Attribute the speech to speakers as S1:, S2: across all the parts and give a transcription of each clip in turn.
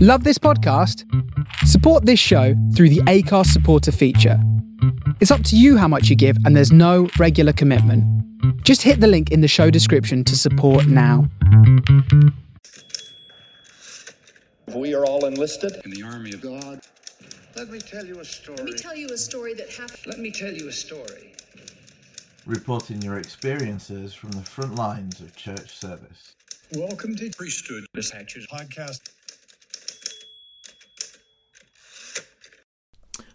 S1: Love this podcast? Support this show through the Acast supporter feature. It's up to you how much you give, and there's no regular commitment. Just hit the link in the show description to support now.
S2: We are all enlisted.
S3: in the army of God.
S4: Let me tell you a story.
S5: Let me tell you a story that happened.
S4: Let me tell you a story.
S6: reporting your experiences from the front lines of church service.
S4: Welcome to
S3: Priesthood Dispatches
S4: podcast.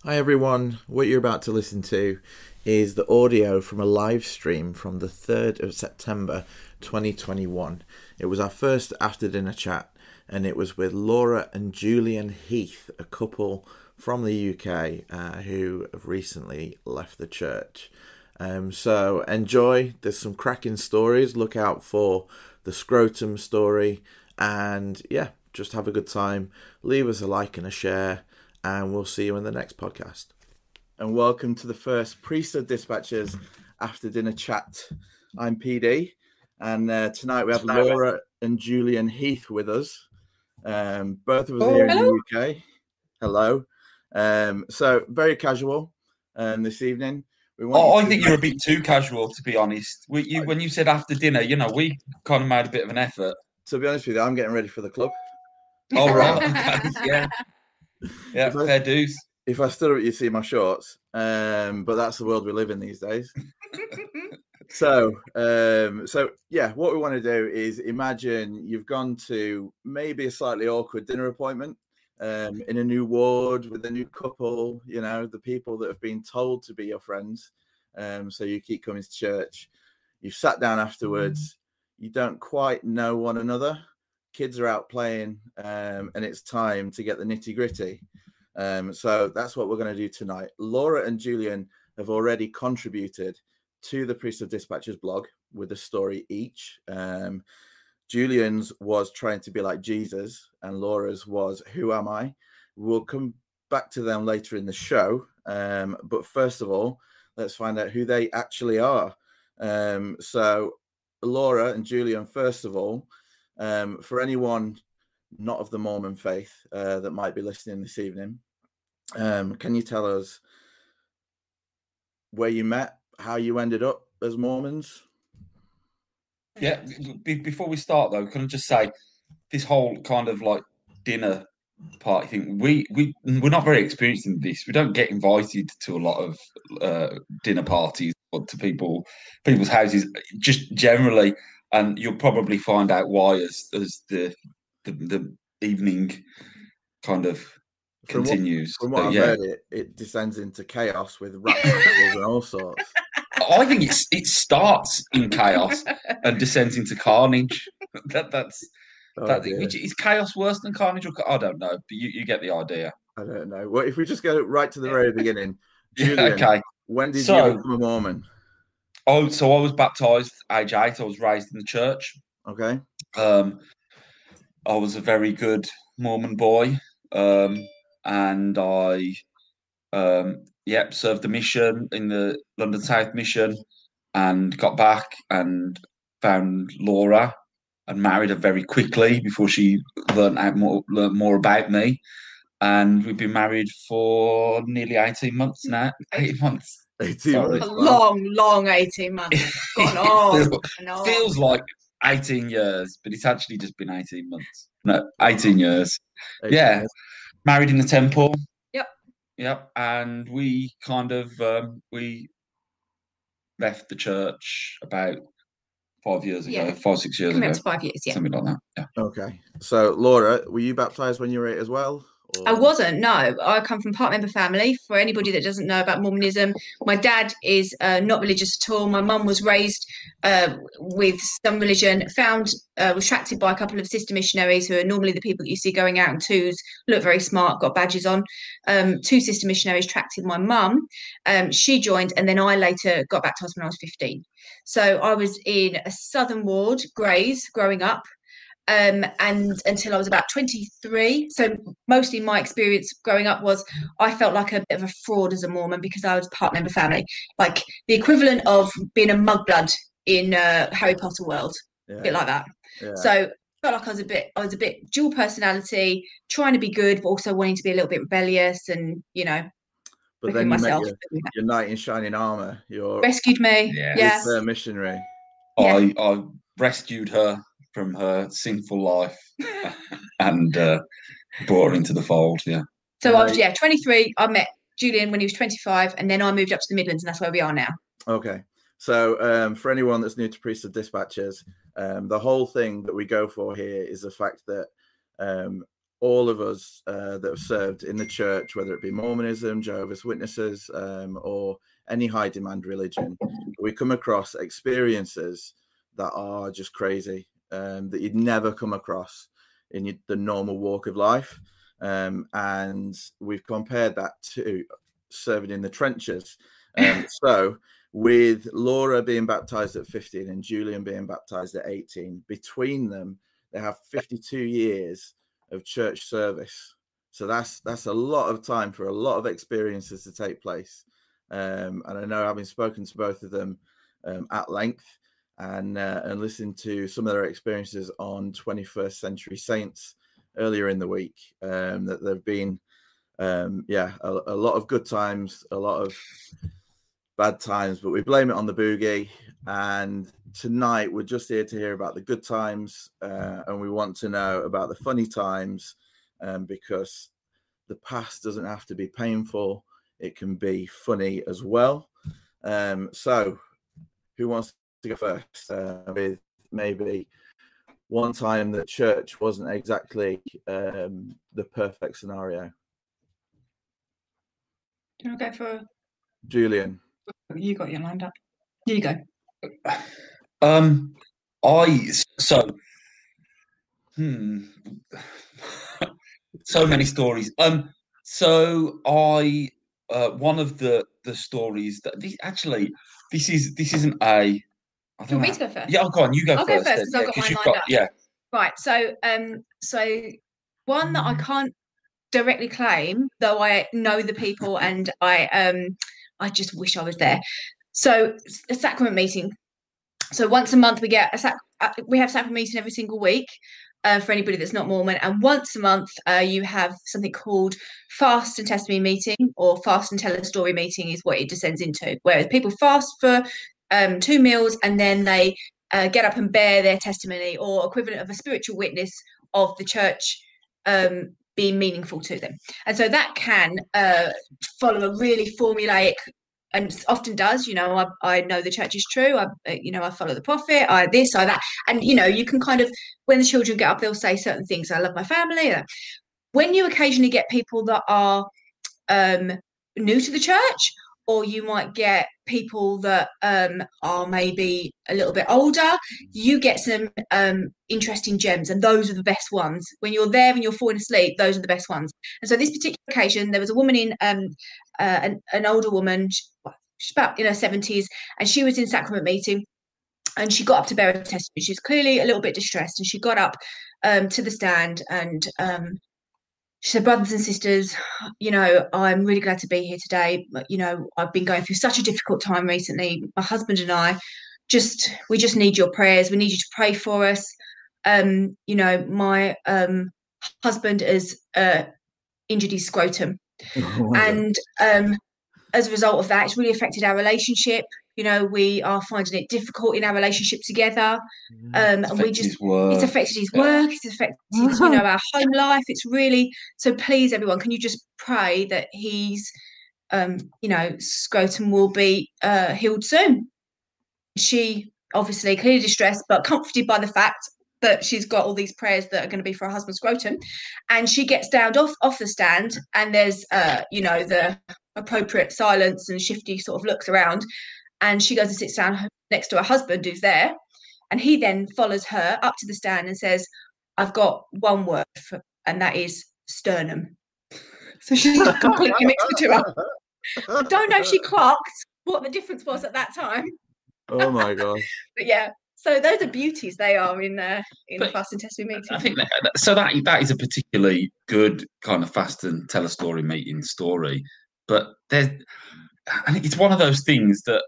S6: Hi everyone, what you're about to listen to is the audio from a live stream from the 3rd of September 2021. It was our first after dinner chat and it was with Laura and Julian Heath, a couple from the UK uh, who have recently left the church. Um, so enjoy, there's some cracking stories. Look out for the scrotum story and yeah, just have a good time. Leave us a like and a share and we'll see you in the next podcast. And welcome to the first Priesthood Dispatches after dinner chat. I'm PD, and uh, tonight we have Laura and Julian Heath with us. Um, both of us
S5: Oh,
S6: here
S5: hello.
S6: in the UK. Hello. Um, so very casual um, this evening. We want
S7: Oh,
S6: you
S7: I think
S6: to-
S7: you're a bit too casual, to be honest. We, you, when you said after dinner, you know, we kind of made a bit of an effort.
S6: To be honest with you, I'm getting ready for the club.
S7: All right, okay, yeah, yeah,
S6: If I-
S7: fair dues.
S6: If I stood up, you'd see my shorts. Um, but that's the world we live in these days. so um so yeah what we want to do is imagine you've gone to maybe a slightly awkward dinner appointment um in a new ward with a new couple you know the people that have been told to be your friends um so you keep coming to church you've sat down afterwards you don't quite know one another kids are out playing um and it's time to get the nitty gritty um so that's what we're going to do tonight laura and julian have already contributed to the Priesthood Dispatches blog with a story each. Um, Julian's was trying to be like Jesus, and Laura's was Who Am I? We'll come back to them later in the show. Um, but first of all, let's find out who they actually are. Um, so, Laura and Julian, first of all, um, for anyone not of the Mormon faith uh, that might be listening this evening, um, can you tell us where you met, how you ended up as Mormons?
S7: Yeah. Be, before we start, though, can I just say this whole kind of like dinner party thing? We we we're not very experienced in this. We don't get invited to a lot of uh, dinner parties or to people people's houses. Just generally, and you'll probably find out why as as the the, the evening kind of
S6: From what-
S7: continues.
S6: From what I've
S7: yeah.
S6: heard, it, it descends into chaos with rap and all sorts.
S7: I think it's it starts in chaos and descends into carnage. That that's
S6: Oh,
S7: that. Which is chaos worse than carnage? Or, I don't know, but you, you get the idea.
S6: I don't know. Well, if we just go right to the very beginning,
S7: Yeah,
S6: Julian,
S7: okay.
S6: when did
S7: So-
S6: you become a Mormon?
S7: Oh, so I was baptized age eight. I was raised in the church.
S6: Okay.
S7: Um, I was a very good Mormon boy, um, and I, um, yep, served the mission in the London South mission, and got back and found Laura, and married her very quickly before she learned out more learned more about me, and we've been married for nearly eighteen months now. Eight months.
S6: 18
S7: Sorry.
S6: months,
S5: A
S6: wow.
S5: long, long 18 months. Gone on. and on.
S7: feels like 18 years, but it's actually just been 18 months. No, 18 years.
S6: 18
S7: yeah.
S6: years.
S7: Married in the temple.
S5: Yep.
S7: Yep. And we kind of um, we left the church about five years ago,
S5: Yeah.
S7: five, six years
S5: Coming
S7: ago.
S5: five years, yeah.
S7: Something like that. Yeah.
S6: Okay. So, Laura, were you baptized when you were eight as well?
S5: I wasn't, no. I come from part member family. For anybody that doesn't know about Mormonism, my dad is uh, not religious at all. My mum was raised uh, with some religion, found, uh, was attracted by a couple of sister missionaries who are normally the people that you see going out in twos, look very smart, got badges on. Um, two sister missionaries attracted my mum. Um, she joined, and then I later got baptized when I was 15. So I was in a southern ward, Grays, growing up. Um, and until I was about 23. So mostly my experience growing up was I felt like a bit of a fraud as a Mormon because I was part member family, like the equivalent of being a mudblood in uh, Harry Potter world,
S6: Yeah,
S5: a bit like that.
S6: yeah.
S5: So felt like I was a bit, I was a bit dual personality, trying to be good, but also wanting to be a little bit rebellious, and you know,
S6: But then you
S5: myself.
S6: met your, your knight in shining armor, your
S5: Rescued me.
S7: Yeah.
S5: Yeah.
S6: missionary.
S5: Yeah.
S7: I, I rescued her from her sinful life and uh, brought her into the fold. Yeah.
S5: So I was, yeah, 23. I met Julian when he was 25, and then I moved up to the Midlands, and that's where we are now.
S6: Okay. So, um, for anyone that's new to Priesthood Dispatches, um, the whole thing that we go for here is the fact that um, all of us uh, that have served in the church, whether it be Mormonism, Jehovah's Witnesses, um, or any high demand religion, we come across experiences that are just crazy, um, that you'd never come across in your, the normal walk of life. Um, and we've compared that to serving in the trenches. Um, so, with Laura being baptized at 15 and Julian being baptized at 18, between them, they have 52 years of church service. So that's that's a lot of time for a lot of experiences to take place. Um, and I know having spoken to both of them um, at length and uh, and listened to some of their experiences on 21st Century Saints earlier in the week, um, that there've been um, yeah a, a lot of good times, a lot of bad times, but we blame it on the boogie. And tonight we're just here to hear about the good times, uh, and we want to know about the funny times, um, because the past doesn't have to be painful; it can be funny as well. Um, so, who wants to go first uh, with maybe one time that church wasn't exactly um, the perfect scenario?
S5: Do you want to go for?
S6: Julian.
S5: You got your lined up. Here you go.
S7: Um, I so hmm, so many stories. Um, so I uh, one of the the stories that this, actually this is this isn't a. I
S5: Do you want me to go first?
S7: Yeah, oh, go on. You go
S5: I'll go
S7: first.
S5: first,
S7: then,
S5: 'cause I've
S7: yeah,
S5: got
S7: 'cause
S5: mine lined
S7: got
S5: up.
S7: yeah.
S5: Right. So, um, so one that I can't directly claim, though I know the people and I, um, I just wish I was there. So, a sacrament meeting. So once a month we get a sac- uh, we have sacrament meeting every single week. Uh, for anybody that's not Mormon, and once a month uh, you have something called fast and testimony meeting, or fast and tell a story meeting, is what it descends into. Whereas people fast for um, two meals and then they uh, get up and bear their testimony or equivalent of a spiritual witness of the church um, being meaningful to them. And so that can uh, follow a really formulaic and often does, you know, I, I know the church is true. I, uh, you know, I follow the prophet, I this, I that. And, you know, you can kind of, when the children get up, they'll say certain things. I love my family. uh, When you occasionally get people that are um, new to the church, or you might get people that um, are maybe a little bit older, you get some um, interesting gems, and those are the best ones. When you're there and you're falling asleep, those are the best ones. And so, this particular occasion, there was a woman in um, uh, an, an older woman, she's about in her seventies, and she was in sacrament meeting, and she got up to bear a testimony. She was clearly a little bit distressed, and she got up um, to the stand and um, she said, brothers and sisters, you know, I'm really glad to be here today. But, you know, I've been going through such a difficult time recently. My husband and I just, we just need your prayers. We need you to pray for us. Um, you know, my um, husband has uh, injured his scrotum. And um, as a result of that, it's really affected our relationship. You know, we are finding it difficult in our relationship together. Um, and we just,
S7: his work.
S5: it's affected his
S7: yeah.
S5: work it's affected you know our home life it's really so please everyone can you just pray that he's um you know scrotum will be uh healed soon she obviously clearly distressed but comforted by the fact that she's got all these prayers that are going to be for her husband's scrotum and she gets down off off the stand and there's uh you know the appropriate silence and shifty sort of looks around and she goes and sits down next to her husband who's there and he then follows her up to the stand and says, I've got one word, for, and that is sternum. So she completely mixed the two up. I don't know if she clocked what the difference was at that time.
S6: oh my gosh.
S5: But yeah, so those are beauties they are in uh, in the
S7: But
S5: fast and testing meeting.
S7: I think that, that- so. That that is a particularly good kind of fast and tell a story meeting story, but there's, I think it's one of those things that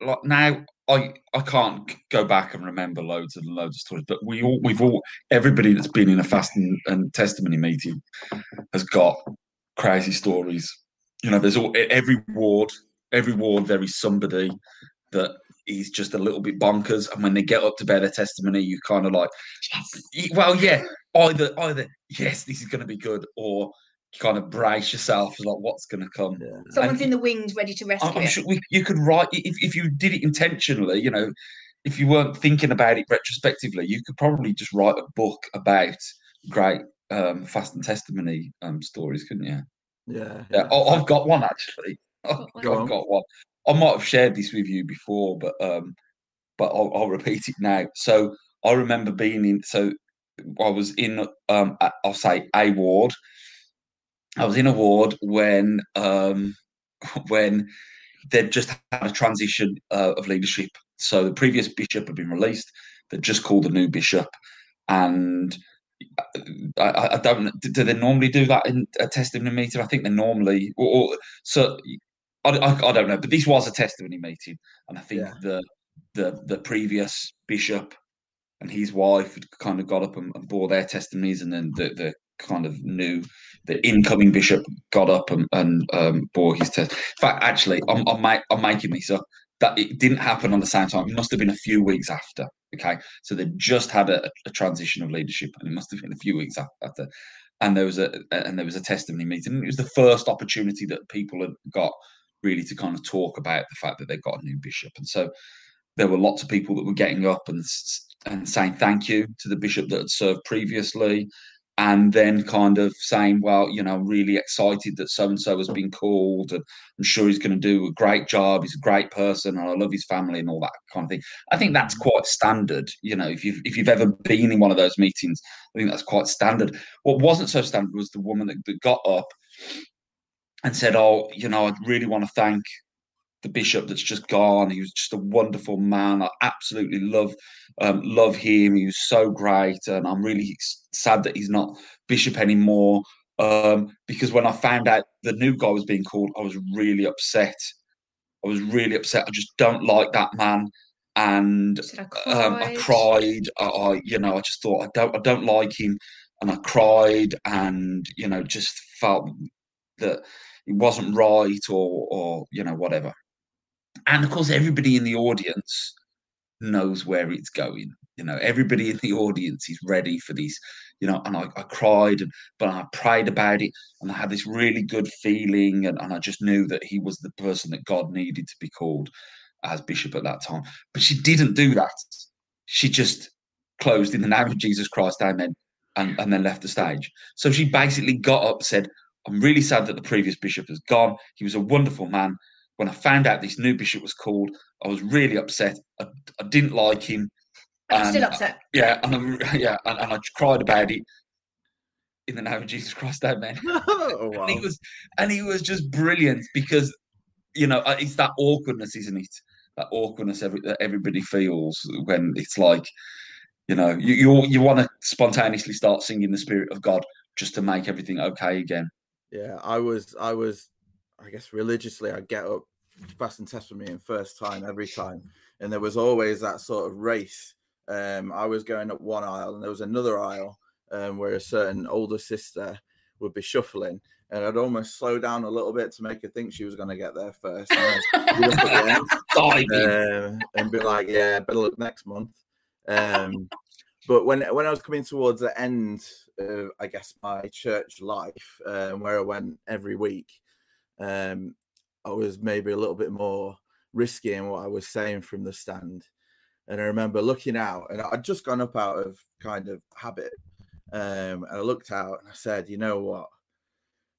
S7: like now I I can't go back and remember loads and loads of stories, but we all we've all everybody that's been in a fast and, and testimony meeting has got crazy stories. You know, there's all every ward, every ward there is somebody that is just a little bit bonkers, and when they get up to bear their testimony, you kind of like, yes. well, yeah, either either yes, this is going to be good, or you kind of brace yourself like what's going to come.
S6: Yeah.
S5: Someone's
S7: And-
S5: in the wings ready to rescue
S7: I'm, I'm
S5: it.
S7: sure we, you could write if, if you did it intentionally. You know, if you weren't thinking about it retrospectively, you could probably just write a book about great um, fast and testimony um, stories, couldn't you?
S6: Yeah.
S7: Yeah, I, I've got one actually. I've,
S5: Got one?
S6: Go.
S7: I've got one. I might have shared this with you before, but um, but I'll, I'll repeat it now. So I remember being in. So I was in. Um, a- I'll say a ward. I was in a ward when um, when they'd just had a transition uh, of leadership. So the previous bishop had been released. They just called the new bishop, and I, I- I don't. Do they normally do that in a testimony meeting? I think they normally. Or, or so I, I, I don't know, but this was a testimony meeting, and I think
S6: Yeah.
S7: the the the previous bishop and his wife had kind of got up and, and bore their testimonies, and then the the kind of knew the incoming bishop got up and, and um, bore his test. In fact, actually, I'm I'm, I'm making this up. That it didn't happen on the same time. It must have been a few weeks after. Okay, so they just had a, a transition of leadership, and it must have been a few weeks after. And there was a and there was a testimony meeting. It was the first opportunity that people had got really to kind of talk about the fact that they've got a new bishop. And so there were lots of people that were getting up and and saying thank you to the bishop that had served previously, and then kind of saying, well, you know, I'm really excited that so and so has been called, and I'm sure he's going to do a great job. He's a great person, and I love his family and all that kind of thing. I think that's mm. quite standard. You know, if you've if you've ever been in one of those meetings, I think that's quite standard. What wasn't so standard was the woman that, that got up and said, "Oh, you know, I'd really want to thank the bishop that's just gone. He was just a wonderful man. I absolutely love um, love him. He was so great, and I'm really sad that he's not bishop anymore. Um, because when I found out the new guy was being called, I was really upset. I was really upset. I just don't like that man, and
S5: Said I
S7: um, I
S5: cried.
S7: cried. I, I, you know, I just thought I don't, I don't like him, and I cried, and you know, just felt that it wasn't right, or, or you know, whatever. And of course, everybody in the audience knows where it's going. You know, everybody in the audience is ready for this. You know, and I, I cried, and but I prayed about it, and I had this really good feeling, and, and I just knew that he was the person that God needed to be called as bishop at that time. But she didn't do that. She just closed in the name of Jesus Christ, amen, and, and then left the stage. So she basically got up, said, I'm really sad that the previous bishop has gone. He was a wonderful man. When I found out this new bishop was called, I was really upset. I, I didn't like him.
S5: And I'm still
S7: and-
S5: upset.
S7: Yeah, and I, yeah, and, and I cried about it in the name of Jesus Christ, amen
S6: oh, wow.
S7: and he was and he was just brilliant because you know uh, it's that awkwardness isn't it that awkwardness every, that everybody feels when it's like you know you you, you want to spontaneously start singing the spirit of god just to make everything okay again
S6: Yeah, I was, I was, I guess religiously, I'd get up fast and test for me in first time every time, and there was always that sort of race. Um, I was going up one aisle, and there was another aisle um, where a certain older sister would be shuffling, and I'd almost slow down a little bit to make her think she was going to get there first, and be up at the end,
S7: Diving.
S6: um, and be like, "Yeah, better look next month." Um, but when when I was coming towards the end of, I guess, my church life, um, where I went every week, um, I was maybe a little bit more risky in what I was saying from the stand. And I remember looking out, and I'd just gone up out of kind of habit. Um, and I looked out and I said, you know what?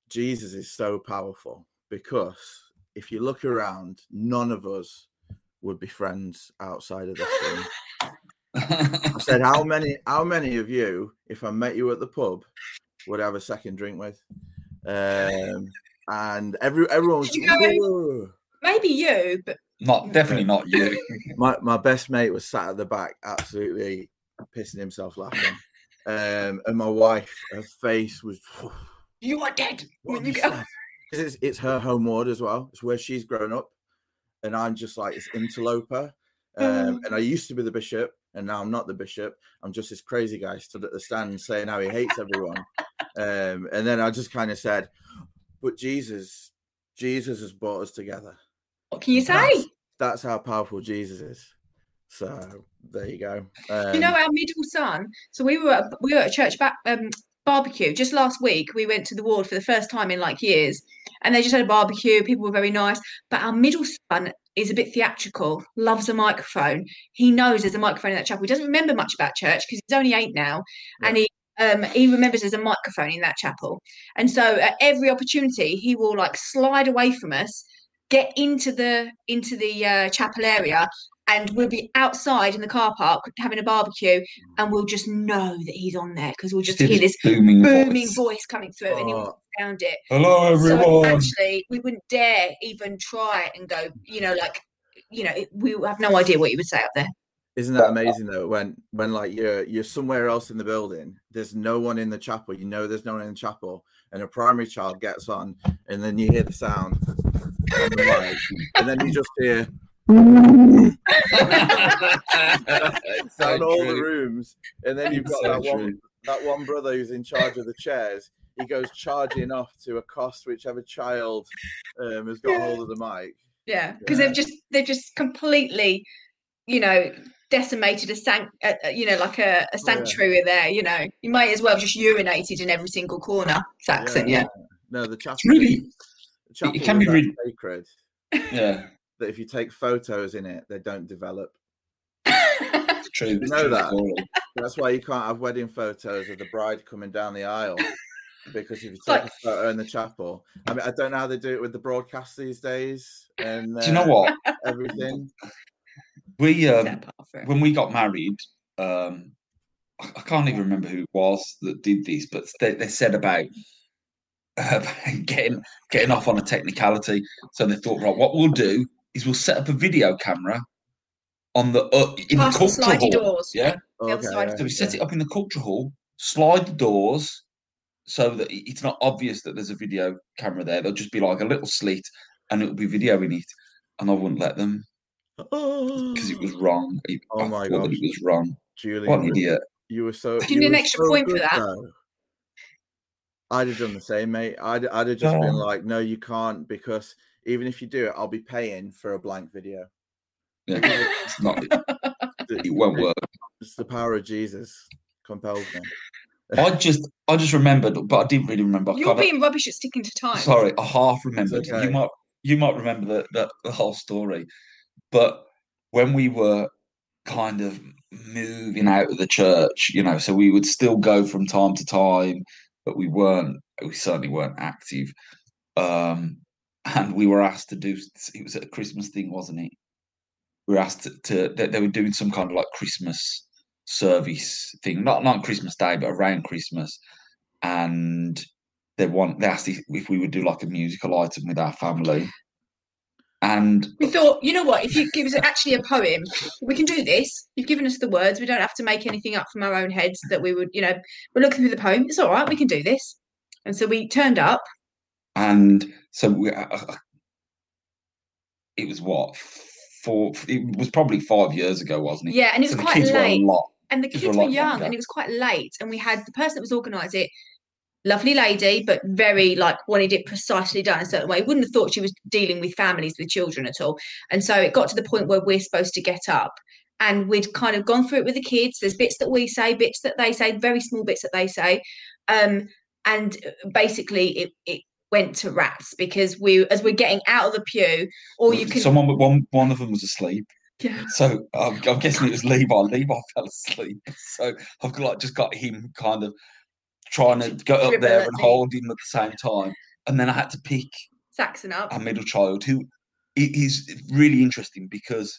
S6: Jesus is so powerful because if you look around, none of us would be friends outside of this room. I said, how many, how many of you, if I met you at the pub, would have a second drink with? Um, and every everyone was
S5: Did you go in?
S6: "Whoa."
S5: Maybe you, but
S7: not definitely not you
S6: my my best mate was sat at the back, absolutely pissing himself laughing. Um, and my wife, her face was.
S5: you are dead. When you
S6: you
S5: go-
S6: said? 'Cause it's, it's her home ward as well. It's where she's grown up, and I'm just like this interloper. Um, and I used to be the bishop, and now I'm not the bishop. I'm just this crazy guy stood at the stand saying how he hates everyone. Um, and then I just kind of said, "But Jesus, Jesus has brought us together.
S5: What can you say?
S6: That's, that's how powerful Jesus is." So there you go. Um,
S5: you know our middle son. So we were at, we were at a church back, um, barbecue just last week. We went to the ward for the first time in like years, and they just had a barbecue. People were very nice, but our middle son is a bit theatrical. Loves a microphone. He knows there's a microphone in that chapel. He doesn't remember much about church because he's only eight now, and he. Um, he remembers there's a microphone in that chapel, and so at every opportunity he will like slide away from us, get into the into the uh, chapel area, and we'll be outside in the car park having a barbecue and we'll just know that he's on there because we'll just
S7: Hear
S5: hear this
S7: booming,
S5: booming
S7: voice.
S5: voice coming through and he'll
S6: Oh.
S5: sound it
S7: Hello, everyone.
S5: so
S7: everyone.
S5: actually we wouldn't dare even try and go you know like you know we have no idea what you would say up there
S6: Isn't that amazing though? When when like you're you're somewhere else in the building, there's no one in the chapel. You know there's no one in the chapel, and a primary child gets on, and then you hear the sound, mic, and then you just hear down all the rooms, and then you've got
S7: So
S6: that one that one brother who's in charge of the chairs. He goes charging off to accost whichever child um, has got hold of the mic.
S5: yeah because
S6: Yeah.
S5: they've just they've just completely you know decimated a sanct uh, uh, you know like a, a sanctuary there you know you might as well have just urinated in every single corner saxon yeah,
S6: No, the chapel.
S7: It's really,
S6: the chapel
S7: can
S6: is
S7: be really-
S6: sacred
S7: yeah,
S6: that if you take photos in it, they don't develop.
S7: it's true. It's
S6: know that?
S7: story.
S6: That's why you can't have wedding photos of the bride coming down the aisle. Because if you take
S5: like-
S6: a photo in the chapel, I mean, I don't know how they do it with the broadcast these days and
S7: Do you know
S6: uh,
S7: what?
S6: everything.
S7: We um,
S5: Step up for it.
S7: when we got married, um, I, I can't even remember who it was that did this, but they, they said about, uh, getting getting off on a technicality. So they thought, right, what we'll do is we'll set up a video camera on the uh, in
S5: Past
S7: the
S5: the
S7: culture
S5: slidey
S7: hall.
S5: doors.
S7: Yeah,
S5: The other
S6: Okay,
S5: side.
S7: so we set
S6: yeah.
S7: it up in the culture hall, slide the doors so that it's not obvious that there's a video camera there. There'll just be like a little slit, and it'll be videoing it. And I wouldn't let them because it was wrong. It-
S6: Oh
S7: I
S6: my god,
S7: it was wrong.
S6: Julian,
S7: What an idiot!
S6: you were so.
S5: Do you need an extra
S6: so
S5: point for that?
S6: though. I'd have done the same, mate. I'd, I'd have just been
S7: Oh.
S6: like, no, you can't, because even if you do it, I'll be paying for a blank video.
S7: Yeah, it's not. It won't work.
S6: It's the power of Jesus compels me.
S7: I just, I just remembered, but I didn't really remember. I
S5: You're
S7: kinda-
S5: being rubbish at sticking to time.
S7: Sorry, I half remembered.
S6: okay.
S7: You might you might remember the, the, the whole story. But when we were kind of moving out of the church, you know, so we would still go from time to time, but we weren't we certainly weren't active. Um and we were asked to do it was a Christmas thing, wasn't it? We were asked to, to they, were doing some kind of like Christmas service thing, not not Christmas Day, but around Christmas. And they want they asked if we would do like a musical item with our family. And
S5: We thought, you know what? If you give us actually a poem, we can do this. You've given us the words. We don't have to make anything up from our own heads. That we would, you know, we're looking through the poem. It's all right. We can do this. And so we turned up.
S7: and so we, uh, uh, it was what four it was probably five years ago wasn't it
S5: Yeah, and it
S7: so
S5: was
S7: the
S5: quite
S7: kids were a
S5: late. And the
S7: Kids were
S5: were young, and it was quite late. And we had the person that was organised it, lovely lady, but very like wanted it precisely done a certain way. Wouldn't have thought she was dealing with families with children at all. And so it got to the point where we're supposed to get up. And we'd kind of gone through it with the kids. There's bits that we say, bits that they say, very small bits that they say. Um, and basically it, it went to rats because we as we're getting out of the pew, or you can
S7: someone one one of them was asleep
S5: Yeah.
S7: so um, i'm guessing it was levi levi fell asleep so i've got, like just got him kind of trying to go up there and hold him at the same time and then i had to pick
S5: Saxon up.
S7: a middle child who i- really interesting because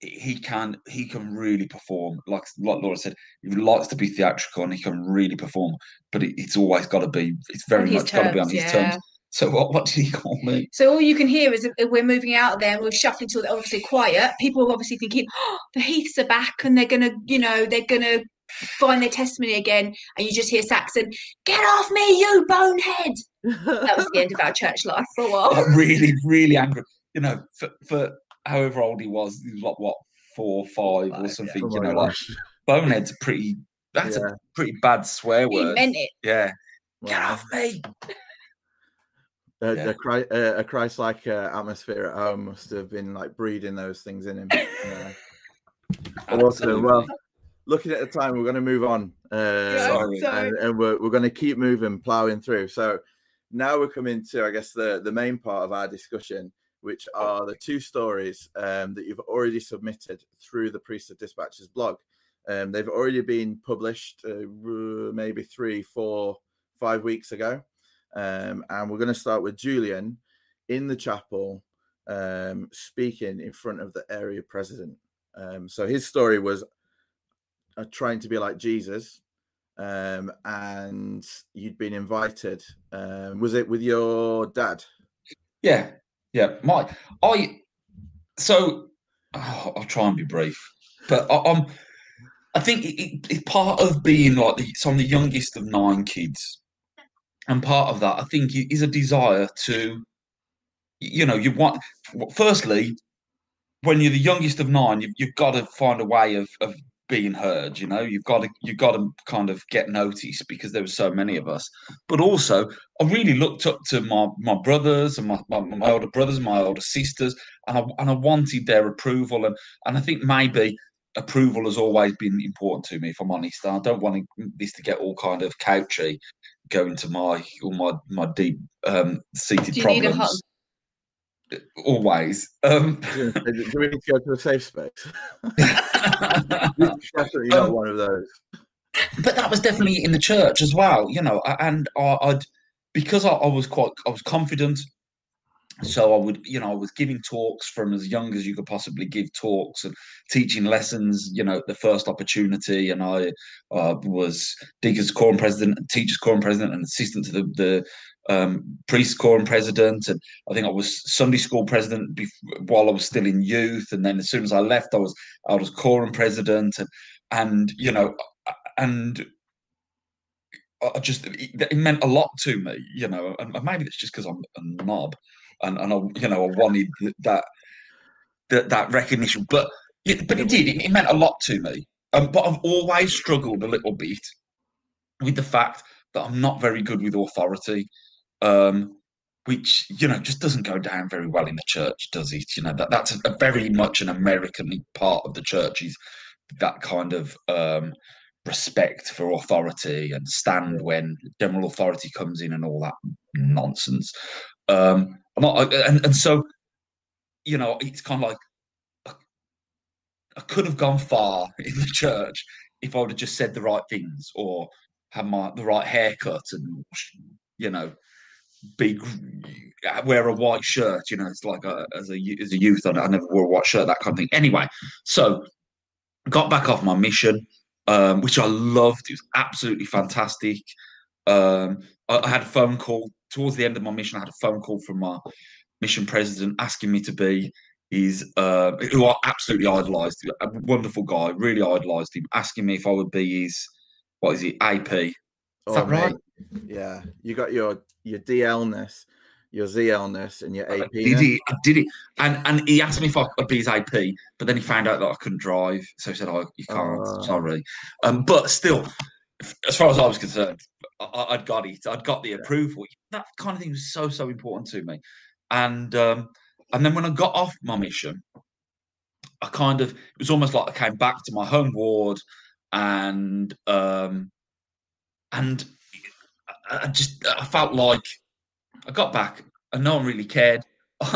S7: he can he can really perform like like Laura said he likes to be theatrical and he can really perform but it, it's always got to be it's very much got to be on his
S5: yeah.
S7: terms so what what did he call me
S5: So all you can hear is we're moving out of there and we're shuffling to the obviously quiet. People are obviously thinking, oh, the Heaths are back and they're gonna, you know, they're gonna find their testimony again. And you just hear Saxon, get off me, you bonehead. That was the end of our church life for a while.
S7: like really really angry you know for, for however old he was he was like what four, five, or something.
S6: Oh
S7: you know, like bonehead's a pretty. That's
S6: Yeah.
S7: a pretty bad swear word.
S5: He meant it.
S7: Yeah, get off me.
S6: A,
S7: Yeah.
S6: a, Chri- uh, a Christ-like uh, atmosphere at home must have been like breeding those things in him. Yeah. Awesome. Well, looking at the time, we're going to move on, uh,
S7: Sorry.
S6: and, and we're, we're going to keep moving, ploughing through. So now we're coming to, I guess, the the main part of our discussion, which are the two stories um, that you've already submitted through the Priesthood Dispatches blog. Um, they've already been published, uh, maybe three, four, five weeks ago, um, and we're going to start with Julian in the chapel um, speaking in front of the area president. Um, so his story was uh, trying to be like Jesus, um, and you'd been invited. Um, was it with your dad?
S7: Yeah, yeah. My, I. So oh, I'll try and be brief, but I, I'm. I think it, it, it's part of being like the, so I'm the youngest of nine kids, and part of that I think is a desire to, you know, you want. Firstly, when you're the youngest of nine, you've, you've got to find a way of of being heard. You know, you've got to you've got to kind of get noticed because there were so many of us. But also, I really looked up to my my brothers and my, my, my older brothers, and my older sisters, and I and I wanted their approval, and and I think maybe approval has always been important to me. If I'm honest, I don't want this to get all kind of couchy, go into my all my my deep um, seated
S5: Do you need a
S7: problems. Always. Um,
S6: Do we need to go to a safe space? Definitely not
S7: Um,
S6: one of those.
S7: but that was definitely in the church as well, you know. And I, I'd because I, I was quite, I was confident. So I would, you know, I was giving talks from as young as you could possibly give talks and teaching lessons. You know, the first opportunity, and I uh, was deacons quorum president, and teachers quorum president, and assistant to the the um, priest quorum president, and I think I was Sunday school president bef- while I was still in youth, and then as soon as I left, I was I was quorum president, and and you know, and I just it, meant a lot to me, you know, and and maybe it's just because I'm a knob, and and I, you know, I wanted that that that recognition, but but it did. It, it meant a lot to me. Um, but I've always struggled a little bit with the fact that I'm not very good with authority, um, which you know just doesn't go down very well in the church, does it? You know that that's a, very much an American part of the church is that kind of um, respect for authority and stand when general authority comes in and all that nonsense. Um, I'm not, and, and so, you know, it's kind of like I, I could have gone far in the church if I would have just said the right things or had my the right haircut and you know be wear a white shirt. You know, it's like a, as a as a youth, I, I never wore a white shirt, that kind of thing. Anyway, so got back off my mission, um, which I loved. It was absolutely fantastic. Um, I, I had a phone call towards the end of my mission. I had a phone call from my mission president asking me to be his, uh, who I absolutely idolised, a wonderful guy, really idolised him, asking me if I would be his, what is it, AP? Is that right?
S6: Yeah, you got your your DLness, your ZLness, and your AP.
S7: did he? I did he? And and he asked me if I could be his AP, but then he found out that I couldn't drive. So he said, Oh, you can't.
S6: Oh.
S7: Sorry. Um, but still, as far as I was concerned, I, I'd got it. I'd got the approval. That kind of thing was so, so important to me. And um, and then when I got off my mission, I kind of it was almost like I came back to my home ward and um and I just I felt like I got back and no one really cared.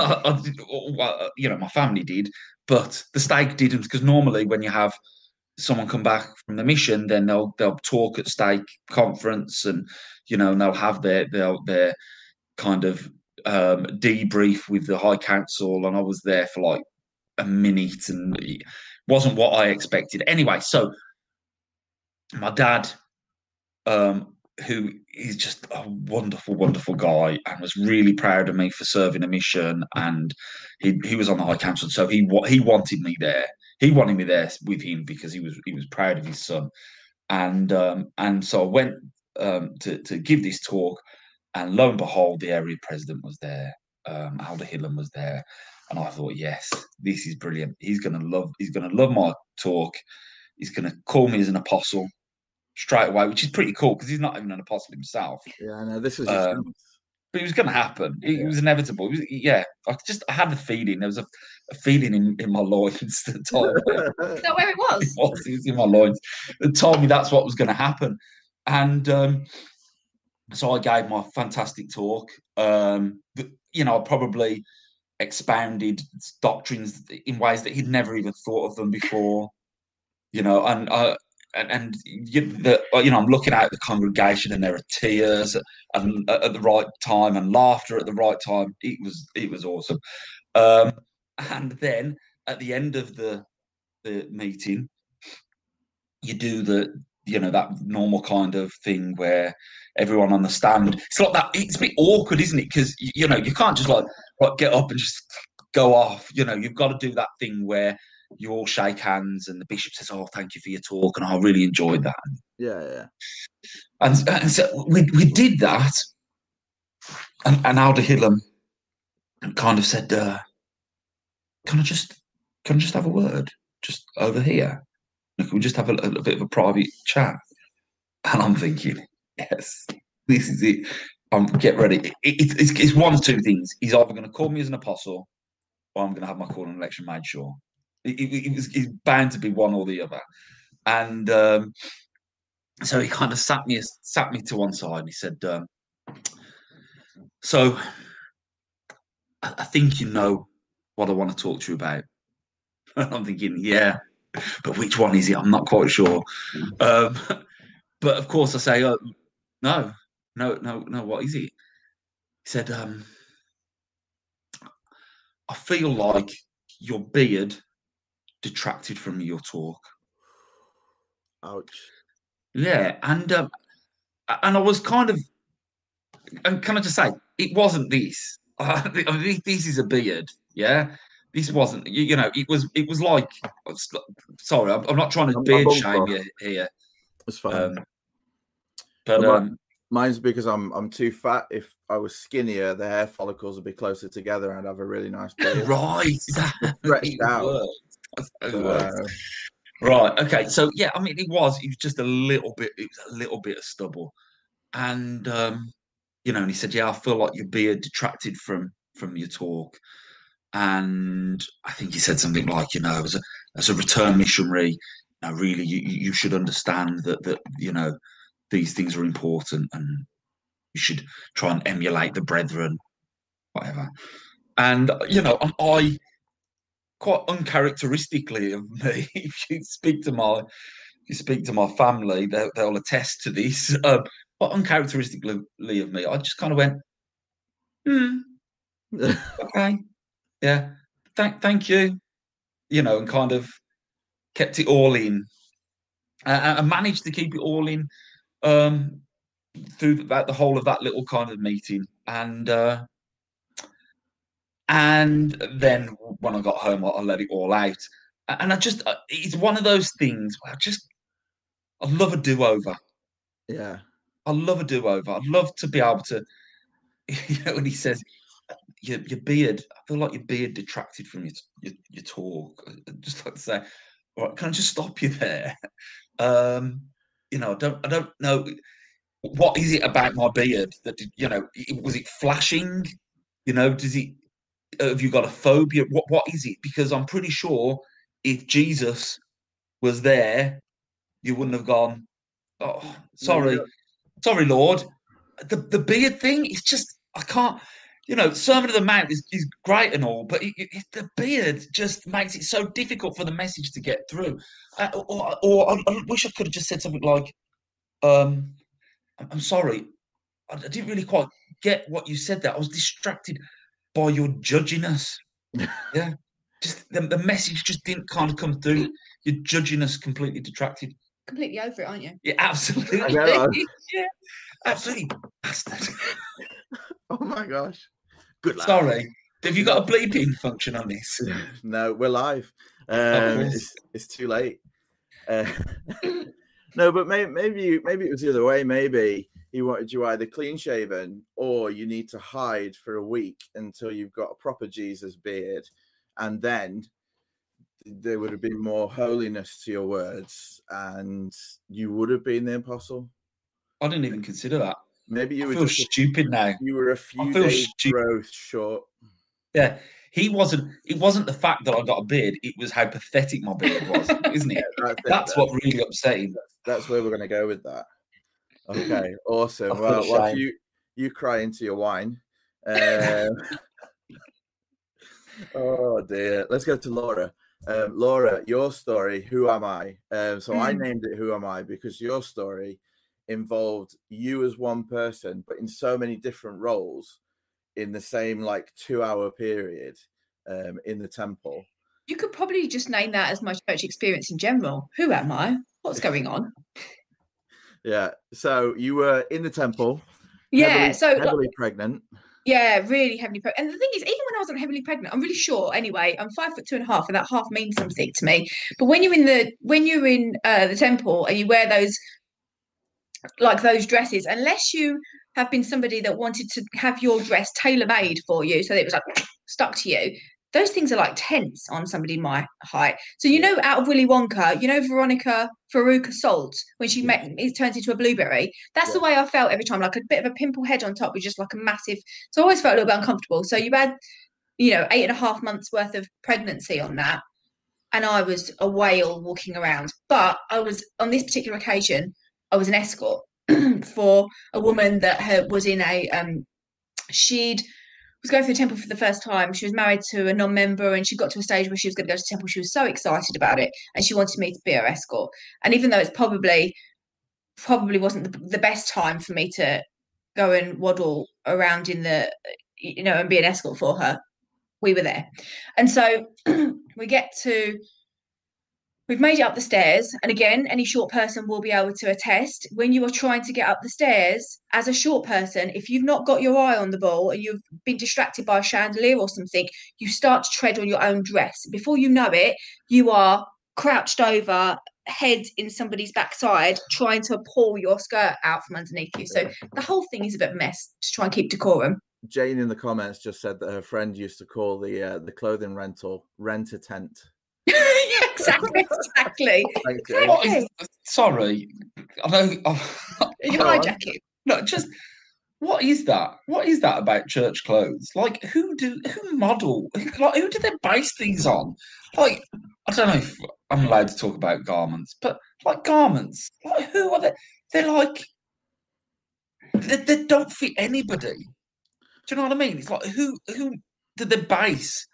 S7: You know, my family did, but the stake didn't because normally when you have someone come back from the mission, then they'll they'll talk at stake conference and you know and they'll have their their their kind of um, debrief with the High Council, and I was there for like a minute, and it wasn't what I expected. Anyway, so my dad, um, who is just a wonderful, wonderful guy, and was really proud of me for serving a mission, and he he was on the High Council, so he he wanted me there. He wanted me there with him because he was he was proud of his son, and um, and so I went um, to to give this talk, and lo and behold, the area president was there. Um, Elder was there, And I thought, yes, this is brilliant. He's gonna love. He's gonna love my talk. He's gonna call me as an apostle straight away, which is pretty cool because he's not even an apostle himself.
S6: Yeah, I know. This was your
S7: Um. But it was going to happen. It, it was inevitable. It was, yeah, I just I had a feeling. There was a, a feeling in, in my loins that told me
S5: Is that where it
S7: it
S5: was?
S7: was. It was in my loins. It told me that's what was going to happen. And um, so I gave my fantastic talk. Um, th- you know, I probably expounded doctrines in ways that he'd never even thought of them before. You know, and uh, and, and you, the, you know, I'm looking out at the congregation, and there are tears and at the right time and laughter at the right time. It was it was awesome. Um, and then at the end of the the meeting, you do the you know that normal kind of thing where everyone on the stand. It's like that. It's a bit awkward, isn't it? Because you, you know you can't just like like get up and just go off. You know you've got to do that thing where you all shake hands and the bishop says, "Oh, thank you for your talk," and I really enjoyed that.
S6: yeah, yeah.
S7: And, and so we, we did that. And, and Elder Hillam kind of said, uh, Can I just can I just have a word? Just over here. Can we just have a, a bit of a private chat? And I'm thinking, yes, this is it. Um, get ready. It, it, it's, it's one of two things. He's either going to call me as an apostle, or I'm going to have my call and election made sure. It, it, it was it's bound to be one or the other. And um, so he kind of sat me sat me to one side and he said, um, "So I, I think you know what I want to talk to you about." And I'm thinking, "Yeah, but which one is it? I'm not quite sure." Um, but of course, I say, oh, "No, no, no, no. What is it?" He said, um, "I feel like your beard detracted from your talk."
S6: Ouch.
S7: Yeah, and um, and I was kind of, and can I just say, it wasn't this. I mean, this is a beard. Yeah, this wasn't. You, you know, it was. It was like. Sorry, I'm, I'm not trying to
S6: I'm-
S7: beard shame you here,
S6: It's fine.
S7: um, but um,
S6: Mine's because I'm I'm too fat. If I was skinnier, the hair follicles would be closer together and I'd have a really nice beard.
S7: right,
S6: Stretched out.
S7: worked. Right. Okay. So yeah, I mean, it was. It was just a little bit. It was a little bit of stubble, and um, you know, and he said, "Yeah, I feel like your beard detracted from from your talk." And I think he said something like, "You know, as a as a return missionary, you know, really, you you should understand that that you know these things are important, and you should try and emulate the brethren, whatever." And you know, and I quite uncharacteristically of me. if you speak to my, if you speak to my family, they'll, they'll attest to this. Um, but uncharacteristically of me, I just kind of went, hmm, okay, yeah, thank, thank you, you know, and kind of kept it all in, uh, and managed to keep it all in um, through that the whole of that little kind of meeting, and. Uh, and then when I got home, I, I let it all out. And I just, uh, it's one of those things where I just, I love a do over.
S6: yeah.
S7: I love a do over. I'd love to be able to, you know, when he says, your, your beard, I feel like your beard detracted from your, your, your talk. I- I'd just like to say, all right, can I just stop you there? Um, you know, I don't, I don't know. What is it about my beard that, you know, was it flashing? You know, does it, have you got a phobia? What what is it? Because I'm pretty sure if Jesus was there, you wouldn't have gone. Oh, sorry, sorry, Lord. The the beard thing is just I can't. You know, Sermon of the Mount is, is great and all, but it, it, the beard just makes it so difficult for the message to get through. Uh, or, or I, I wish I could have just said something like, um, "I'm sorry, I, I didn't really quite get what you said there. I was distracted by your judginess. yeah. Just the, the message just didn't kind of come through. Your judginess completely detracted.
S5: Completely over it, aren't you?
S7: Yeah, absolutely.
S6: I know.
S7: yeah, absolutely. Bastard.
S6: Oh my gosh. Good lad.
S7: Sorry. Have you got a bleeping function on this?
S6: No, we're live. Um, it's, it's too late. Uh, no, but maybe maybe maybe it was the other way. Maybe he wanted you either clean shaven or you need to hide for a week until you've got a proper Jesus beard, and then there would have been more holiness to your words, and you would have been the apostle.
S7: I didn't even consider that.
S6: Maybe you
S7: I
S6: were
S7: feel
S6: just
S7: stupid now.
S6: you were a few days
S7: stupid.
S6: growth short.
S7: Yeah, he wasn't. It wasn't the fact that I got a beard; it was how pathetic my beard was, isn't it?
S6: That's, it,
S7: That's what really upset him.
S6: that's where we're going to go with that. Okay, awesome.
S7: I
S6: Well, while you you cry into your wine. Um, oh dear. Let's go to Laura. Um, Laura, your story. Who am I? Um, so I
S5: Mm.
S6: named it "Who Am I" because your story involved you as one person, but in so many different roles in the same like two-hour period um, in the temple.
S5: You could probably just name that as my church experience in general. Who am I? What's going on?
S6: Yeah. So you were in the temple.
S5: Yeah.
S6: heavily-
S5: So like,
S6: heavily pregnant.
S5: Yeah, really heavily pregnant. And the thing is, even when I wasn't heavily pregnant, I'm really short anyway. I'm five foot two and a half, and that half means something to me. But when you're in the when you're in uh, the temple and you wear those like those dresses, unless you have been somebody that wanted to have your dress tailor made for you, so that it was like stuck to you, those things are like tents on somebody my height. So you know, out of Willy Wonka, you know Veronica Veruca Salt when she met it turns into a blueberry. That's the way I felt every time, like a bit of a pimple head on top with just like a massive. So I always felt a little bit uncomfortable. So you had, you know, eight and a half months worth of pregnancy on that, and I was a whale walking around. But I was on this particular occasion, I was an escort for a woman that had, was in a um, she'd was going through the temple for the first time. She was married to a non-member, and she got to a stage where she was going to go to temple. She was so excited about it, and she wanted me to be her escort. And even though it's probably probably wasn't the, the best time for me to go and waddle around in the you know and be an escort for her, we were there. And so we get to We've made it up the stairs, and again, any short person will be able to attest. When you are trying to get up the stairs as a short person, if you've not got your eye on the ball and you've been distracted by a chandelier or something, you start to tread on your own dress. Before you know it, you are crouched over, head in somebody's backside, trying to pull your skirt out from underneath you. So the whole thing is a bit of a mess to try and keep decorum.
S6: Jane in the comments just said that her friend used to call the uh, the clothing rental rent a tent.
S5: yeah, exactly, exactly.
S6: Thanks, Jane.
S7: What is, sorry, I know.
S5: You
S6: Go on.
S5: hijacking.
S7: No, just what is that? What is that about church clothes? Like, who do who model? Like, who do they base these on? Like, I don't know if I'm allowed to talk about garments, but like garments, like who are they? They're like they, they don't fit anybody. Do you know what I mean? It's like who who did they base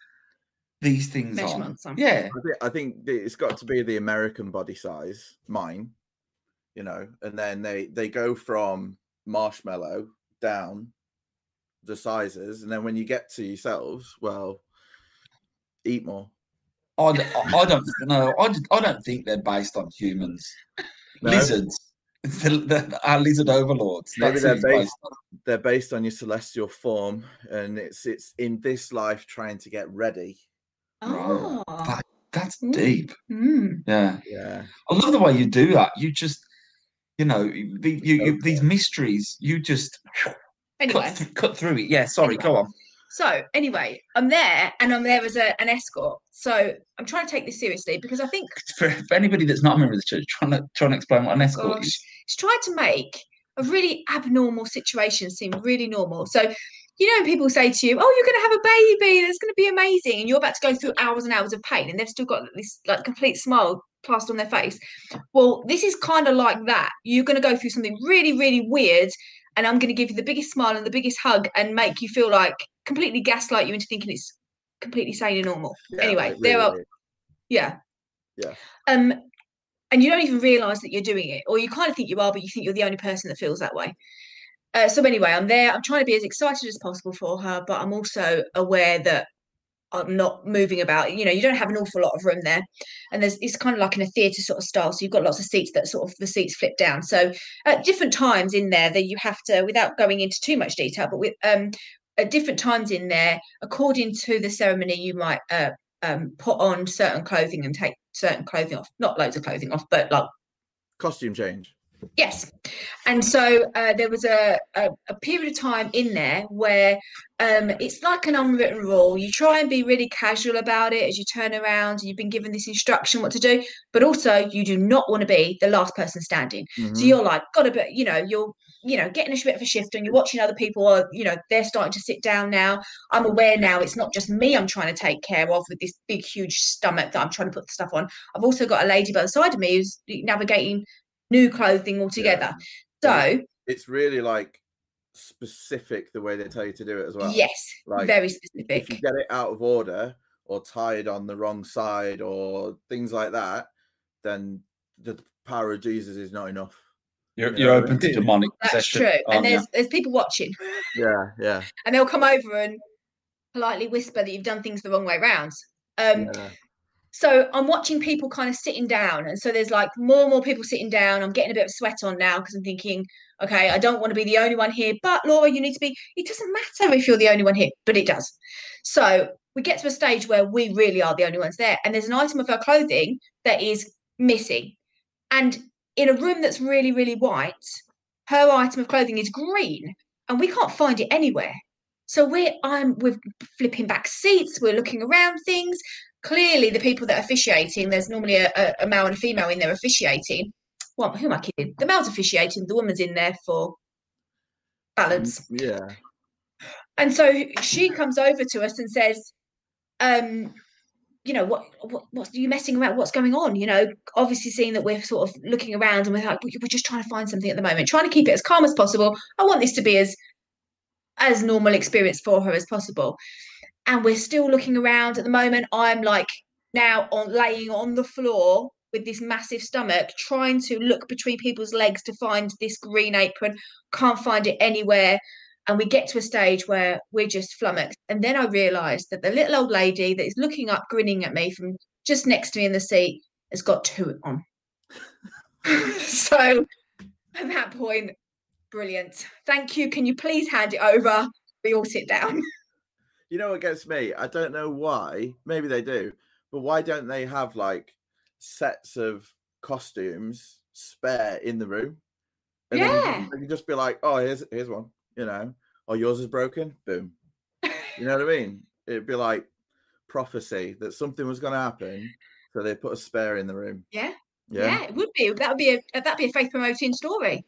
S7: these things on?
S5: Measurements on.
S7: Yeah,
S6: I think, I think that it's got to be the American body size, mine, you know, and then they they go from marshmallow down the sizes, and then when you get to yourselves, well, eat more.
S7: I don't know. I, d- I don't think they're based on humans.
S6: No?
S7: Lizards. The, the, our lizard overlords.
S6: Maybe they're
S7: who based
S6: based. They're based on your celestial form, and it's it's in this life trying to get ready.
S5: Oh,
S7: That- That's
S5: Mm.
S7: deep.
S5: mm.
S7: Yeah.
S6: Yeah,
S7: I love the way you do that. You just, you know, the, you, you, these mysteries, you just
S5: Anyway,
S7: cut, th- cut through it. Yeah, sorry, go on.
S5: so anyway, I'm there and I'm there as a, an escort. So I'm trying to take this seriously because I think
S7: For, for anybody that's not a member of the church, trying to, trying to explain what an escort
S5: gosh,
S7: is.
S5: it's trying to make a really abnormal situation seem really normal. So, you know, when people say to you, "Oh, you're going to have a baby, and it's going to be amazing," and you're about to go through hours and hours of pain, and they've still got this like complete smile plastered on their face. Well, this is kind of like that. You're going to go through something really, really weird, and I'm going to give you the biggest smile and the biggest hug, and make you feel like completely gaslight you into thinking it's completely sane and normal.
S6: yeah,
S5: Anyway,
S6: like,
S5: there
S6: really
S5: are
S6: weird.
S5: yeah.
S6: Yeah.
S5: Um, and you don't even realize that you're doing it, or you kind of think you are, but you think you're the only person that feels that way. Uh, so anyway, I'm there. I'm trying to be as excited as possible for her, but I'm also aware that I'm not moving about. You know, you don't have an awful lot of room there, and there's it's kind of like in a theatre sort of style. So you've got lots of seats that sort of the seats flip down. So at different times in there, that you have to, without going into too much detail, but with um at different times in there, according to the ceremony, you might uh, um, put on certain clothing and take certain clothing off. Not loads of clothing off, but like
S6: Costume change.
S5: Yes. And so uh, there was a, a, a period of time in there where um, it's like an unwritten rule. You try and be really casual about it as you turn around you've been given this instruction what to do, but also you do not want to be the last person standing. So
S6: Mhm.
S5: you're like, got to be, you know, you're, you know, getting a bit of a shift and you're watching other people are, you know, they're starting to sit down now. I'm aware now it's not just me I'm trying to take care of with this big, huge stomach that I'm trying to put the stuff on. I've also got a lady by the side of me who's navigating new clothing altogether. So,
S6: It's really like specific the way they tell you to do it as well.
S5: yes,
S6: Like,
S5: very specific.
S6: if you get it out of order or tied on the wrong side or things like that, then the power of Jesus is not enough.
S7: You're, you're open to
S6: really.
S7: demonic
S5: That's
S7: possession.
S5: true. And
S7: aren't you?
S5: there's there's people watching
S6: Yeah, yeah,
S5: and they'll come over and politely whisper that you've done things the wrong way round. Um,
S6: yeah.
S5: So I'm watching people kind of sitting down, and so there's like more and more people sitting down. I'm getting a bit of sweat on now because I'm thinking, okay, I don't want to be the only one here, but Laura, you need to be. It doesn't matter if you're the only one here, but it does. So we get to a stage where we really are the only ones there, and there's an item of her clothing that is missing, and in a room that's really really white, her item of clothing is green, and we can't find it anywhere. So we're I'm we're flipping back seats, we're looking around things. Clearly, the people that are officiating, there's normally a, a, male and a female in there officiating. Well, who am I kidding? The male's officiating, the woman's in there for balance.
S6: Yeah.
S5: And so she comes over to us and says, um, you know, what, what what's you messing around? What's going on? You know, obviously seeing that we're sort of looking around and we're like, we're just trying to find something at the moment, trying to keep it as calm as possible. I want this to be as as normal experience for her as possible. And we're still looking around at the moment. I'm like now on laying on the floor with this massive stomach, trying to look between people's legs to find this green apron. Can't find it anywhere. And we get to a stage where we're just flummoxed. And then I realised that the little old lady that is looking up, grinning at me from just next to me in the seat, has got two on. so at that point, brilliant. Thank you. Can you please hand it over? We all sit down.
S6: You know what gets me? I don't know why. Maybe they do, but why don't they have like sets of costumes spare in the room? And
S5: Yeah.
S6: they can just be like, "Oh, here's here's one," you know, or yours is broken. Boom. You know what I mean? It'd be like prophecy that something was going to happen, so they put a spare in the room.
S5: Yeah.
S6: Yeah,
S5: Yeah, it would be. That would be a that'd be a faith promoting story.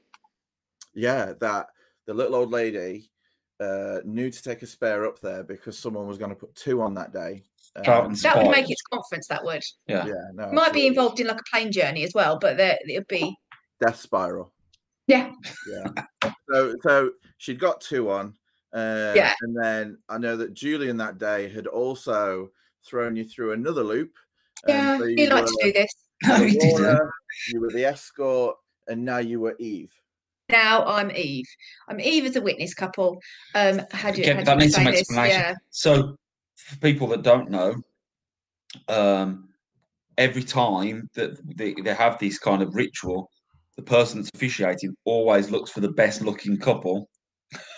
S6: yeah. That the little old lady uh, knew to take a spare up there because someone was going to put two on that day. Um,
S5: That would make
S7: Spiders.
S5: its conference. That would
S7: Yeah.
S6: yeah, no,
S5: might be involved in like a plane journey as well, but there it would be
S6: death spiral.
S5: yeah.
S6: Yeah. so so she'd got two on. Uh,
S5: Yeah.
S6: And then I know that Julian that day had also thrown you through another loop. Um,
S5: Yeah,
S6: so
S5: he
S6: you
S5: liked to do this.
S7: No,
S6: you
S7: he
S6: were
S7: didn't.
S6: Laura, You were the escort, and now you were Eve.
S5: Now I'm Eve. I'm Eve as a witness couple. Um, had you
S7: Again,
S5: had
S7: that
S5: you
S7: needs some
S5: this?
S7: explanation.
S5: Yeah.
S7: So, for people that don't know, um, every time that they, they have this kind of ritual, the person that's officiating always looks for the best looking couple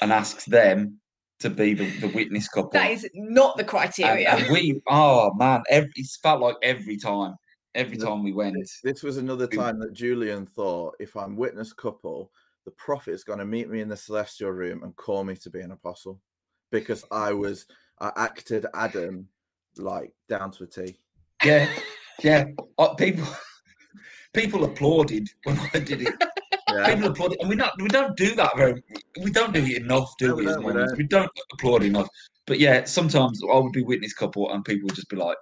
S7: and asks them to be the, the witness couple.
S5: That is not the criteria.
S7: and we, oh man, every, it's felt like every time, every time we went.
S6: This, this was another time that Julian thought if I'm witness couple, the prophet is going to meet me in the celestial room and call me to be an apostle because I was, I acted Adam like down to a T.
S7: Yeah, yeah. Uh, people, people applauded when I did it.
S6: Yeah.
S7: People applaud, and we don't we don't do that very. We don't do it enough, do
S6: No,
S7: we?
S6: we don't, we don't.
S7: applaud enough. But yeah, sometimes I would be witness couple, and people would just be like,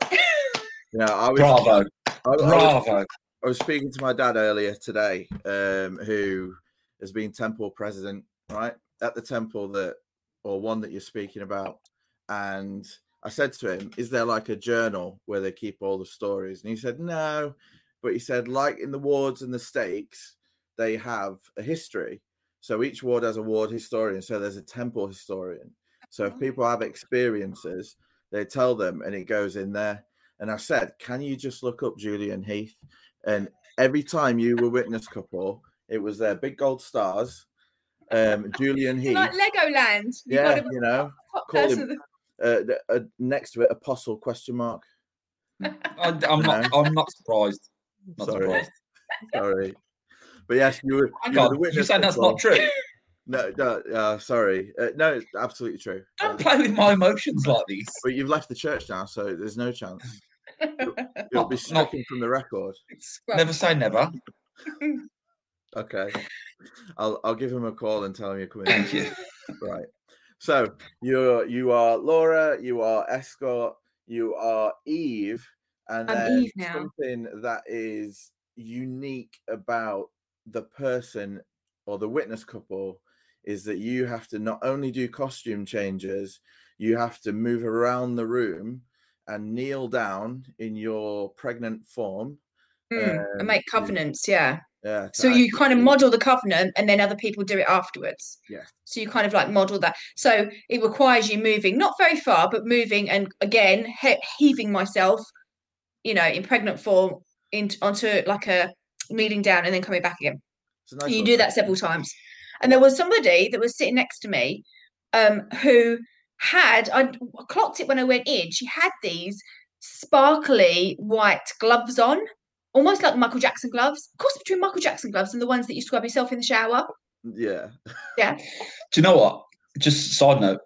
S6: Yeah, I was,
S7: "Bravo,
S6: I, I was
S7: bravo!"
S6: I was speaking to my dad earlier today, um, who has been temple president, right? At the temple that, or one that you're speaking about. And I said to him, Is there like a journal where they keep all the stories? And he said, No. But he said, like in the wards and the stakes, they have a history. So each ward has a ward historian. So there's a temple historian. So if mm-hmm. people have experiences, they tell them and it goes in there. And I said, Can you just look up Julian Heath? And every time you were witness couple, it was their big gold stars. Um, Julian
S5: It's
S6: Heath,
S5: like Legoland. You've
S6: yeah, you know, call him- uh, uh, next to it, apostle question mark.
S7: I, I'm not. I'm not surprised. Not
S6: Sorry.
S7: surprised.
S6: Sorry, but yes, you were.
S7: Hang
S6: you were
S7: on,
S6: the
S7: you
S6: witness
S7: saying that's not true?
S6: No, no, uh, sorry. Uh, no, it's absolutely true.
S7: Don't play with my emotions like this.
S6: But you've left the church now, so there's no chance.
S7: You'll
S6: be
S7: not-
S6: stricken from the record.
S7: Never say never.
S6: Okay, I'll I'll give him a call and tell him you're coming.
S7: Thank you.
S6: Right. So you're you are Laura, you are Escort, you are Eve, and
S5: I'm
S6: then
S5: Eve now.
S6: something that is unique about the person or the witness couple is that you have to not only do costume changes, you have to move around the room and kneel down in your pregnant form.
S5: Mm,
S6: um,
S5: and make covenants, yeah.
S6: Yeah.
S5: So you kind of model the covenant and then other people do it afterwards.
S6: Yeah.
S5: So you kind of like model that. So it requires you moving, not very far, but moving and again, he- heaving myself, you know, in pregnant form into onto like a kneeling down and then coming back again.
S6: Nice
S5: you do that several times. And there was somebody that was sitting next to me um, who had, I clocked it when I went in, she had these sparkly white gloves on, almost like Michael Jackson gloves. Of course, between Michael Jackson gloves and the ones that you scrub yourself in the shower.
S6: Yeah.
S5: Yeah.
S7: Do you know what? Just side note,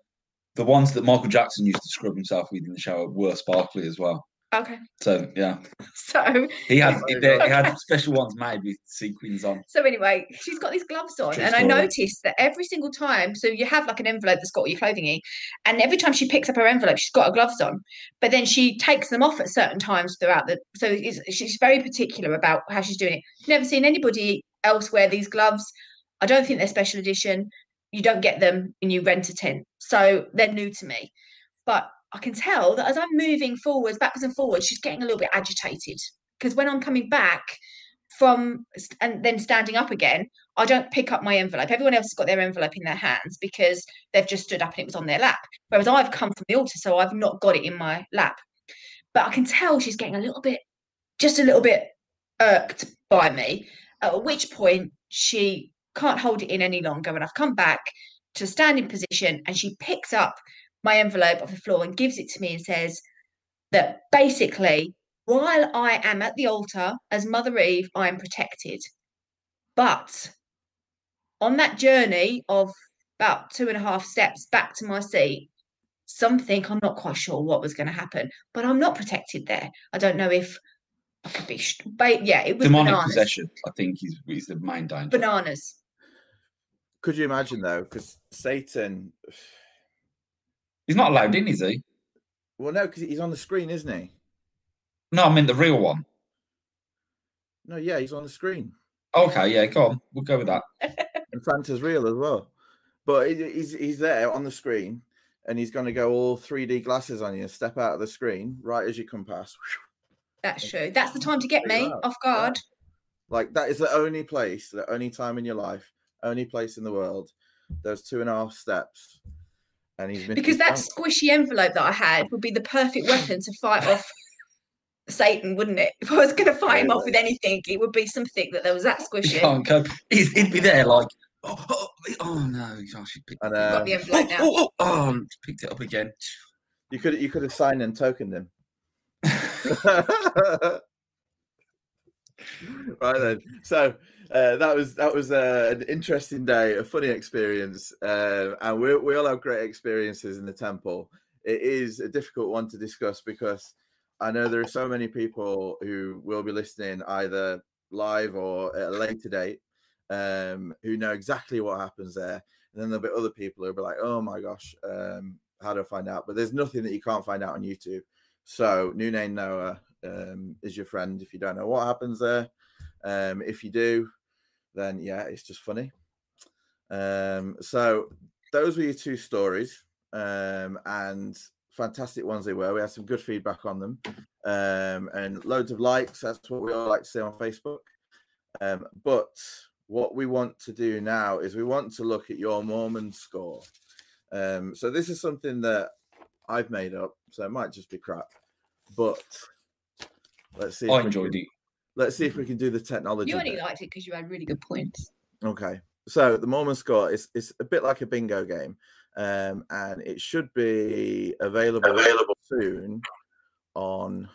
S7: the ones that Michael Jackson used to scrub himself with in the shower were sparkly as well.
S5: Okay.
S7: So yeah,
S5: So
S7: he had he,
S6: there you
S7: he had special ones made with sequins on.
S5: So anyway, she's got these gloves on,
S7: True
S5: and I noticed that every single time, so you have like an envelope that's got all your clothing in, and every time she picks up her envelope, she's got her gloves on, but then she takes them off at certain times throughout the. So it's, she's very particular about how she's doing it. Never seen anybody else wear these gloves. I don't think they're special edition. You don't get them and you rent a tent, so they're new to me. But I can tell that as I'm moving forwards, backwards and forwards, she's getting a little bit agitated because when I'm coming back from and then standing up again, I don't pick up my envelope. Everyone else has got their envelope in their hands because they've just stood up and it was on their lap. Whereas I've come from the altar, so I've not got it in my lap. But I can tell she's getting a little bit, just a little bit irked by me. At which point she can't hold it in any longer, and I've come back to standing position, and she picks up my envelope off the floor and gives it to me and says that basically while I am at the altar as Mother Eve, I am protected. But on that journey of about two and a half steps back to my seat, something I'm not quite sure what was going to happen, but I'm not protected there. I don't know if I could be, sh- ba- yeah, it was
S7: Demonic
S5: bananas.
S7: possession, I think, is, is the main danger.
S5: Bananas.
S6: Could you imagine though? Because Satan,
S7: He's not allowed in, is he?
S6: well, no, because he's on the screen, isn't he?
S7: No, I mean the real one.
S6: No, yeah, he's on the screen,
S7: Okay, yeah, go on. We'll go with that.
S6: and Santa's real as well. But he's he's there on the screen, and he's going to go all 3D glasses on you. Step out of the screen right as you come past.
S5: That's true. That's the time to get me off guard.
S6: Like that is the only place, the only time in your life, only place in the world. Those two and a half steps, and he's missed
S5: Because that
S6: chance.
S5: squishy envelope that I had would be the perfect weapon to fight off Satan, wouldn't it? If I was going to fight him off with anything, it would be something that there was that
S7: He
S5: squishy.
S7: can't go. He's, he'd be there like, oh, oh, oh no, gosh, he picked,
S6: And
S5: Got
S6: uh,
S5: the
S7: oh,
S5: envelope now.
S7: oh, oh, oh, picked it up again.
S6: you could you could have signed and tokened him. right then. So uh, that was that was uh, an interesting day, a funny experience, uh, and we we all have great experiences in the temple. It is a difficult one to discuss because I know there are so many people who will be listening either live or at a later date um, who know exactly what happens there, and then there'll be other people who'll be like, "Oh my gosh, um, how do I find out?" But there's nothing that you can't find out on YouTube. So New Name Noah um, is your friend if you don't know what happens there. Um, if you do, then yeah, it's just funny. Um, so those were your two stories, um, and fantastic ones they were. We had some good feedback on them, um, and loads of likes. That's what we all like to see on Facebook. Um, but what we want to do now is we want to look at your Mormon score. Um, so this is something that I've made up, so it might just be crap, but let's see.
S7: I
S6: if we
S7: enjoyed
S6: can-
S7: it.
S6: Let's see if we can do the technology.
S5: You only
S6: bit.
S5: liked it because you had really good points.
S6: Okay. So the Mormon score is is a bit like a bingo game, um, and it should be available,
S8: Available.
S6: soon on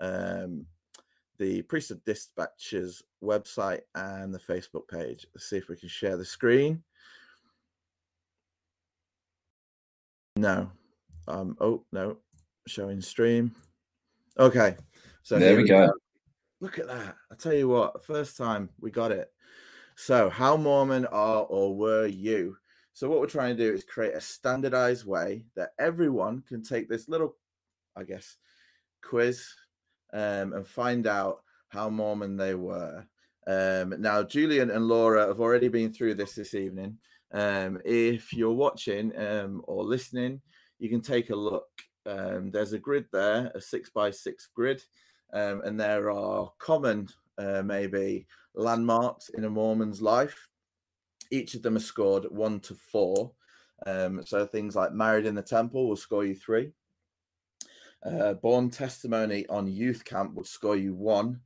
S6: um, the Priesthood Dispatches website and the Facebook page. Let's see if we can share the screen. No. Um, oh, no. Showing stream. Okay. So
S7: There
S6: here
S7: we go.
S6: Look at that. I tell you what, first time we got it. So, how Mormon are or were you? So, what we're trying to do is create a standardized way that everyone can take this little, I guess, quiz um, and find out how Mormon they were. Um, now, Julian and Laura have already been through this this evening. Um, if you're watching um, or listening, you can take a look. Um, there's a grid there, a six by six grid, um, and there are common, uh, maybe, landmarks in a Mormon's life. Each of them are scored one to four. Um, so things like married in the temple will score you three. Uh, born testimony on youth camp would score you one,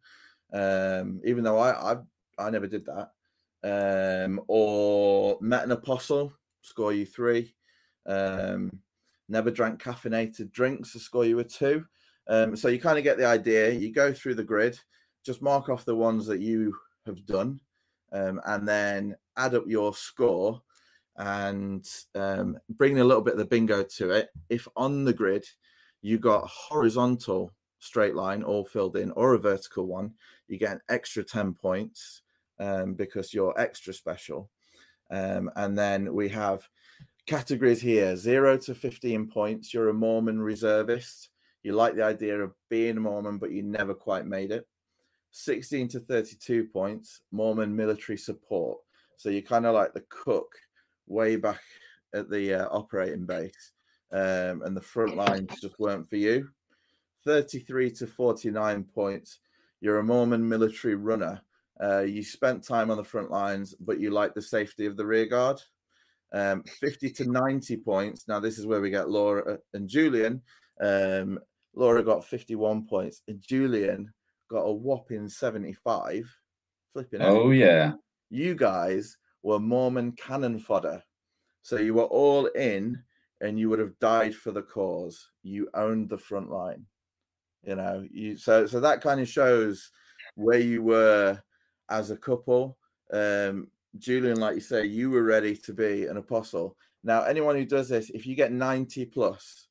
S6: um, even though I, I I never did that. Um, or met an apostle, score you three. Um, never drank caffeinated drinks, to score you a two. Um, so you kind of get the idea. You go through the grid, just mark off the ones that you have done, um, and then add up your score and um, bring a little bit of the bingo to it. If on the grid you got horizontal straight line all filled in or a vertical one, you get an extra 10 points um, because you're extra special. Um, and then we have categories here zero to 15 points. You're a Mormon reservist. You like the idea of being a Mormon, but you never quite made it. 16 to 32 points, Mormon military support. So you're kind of like the cook way back at the uh, operating base, um, and the front lines just weren't for you. 33 to 49 points, you're a Mormon military runner. Uh, you spent time on the front lines, but you like the safety of the rear guard. Um, 50 to 90 points. Now, this is where we get Laura and Julian. Um, Laura got 51 points, and Julian got a whopping 75. Flipping out.
S7: Oh yeah.
S6: You guys were Mormon cannon fodder. So you were all in and you would have died for the cause. You owned the front line. You know, you so so that kind of shows where you were as a couple. Um, Julian, like you say, you were ready to be an apostle. Now, anyone who does this, if you get 90 plus,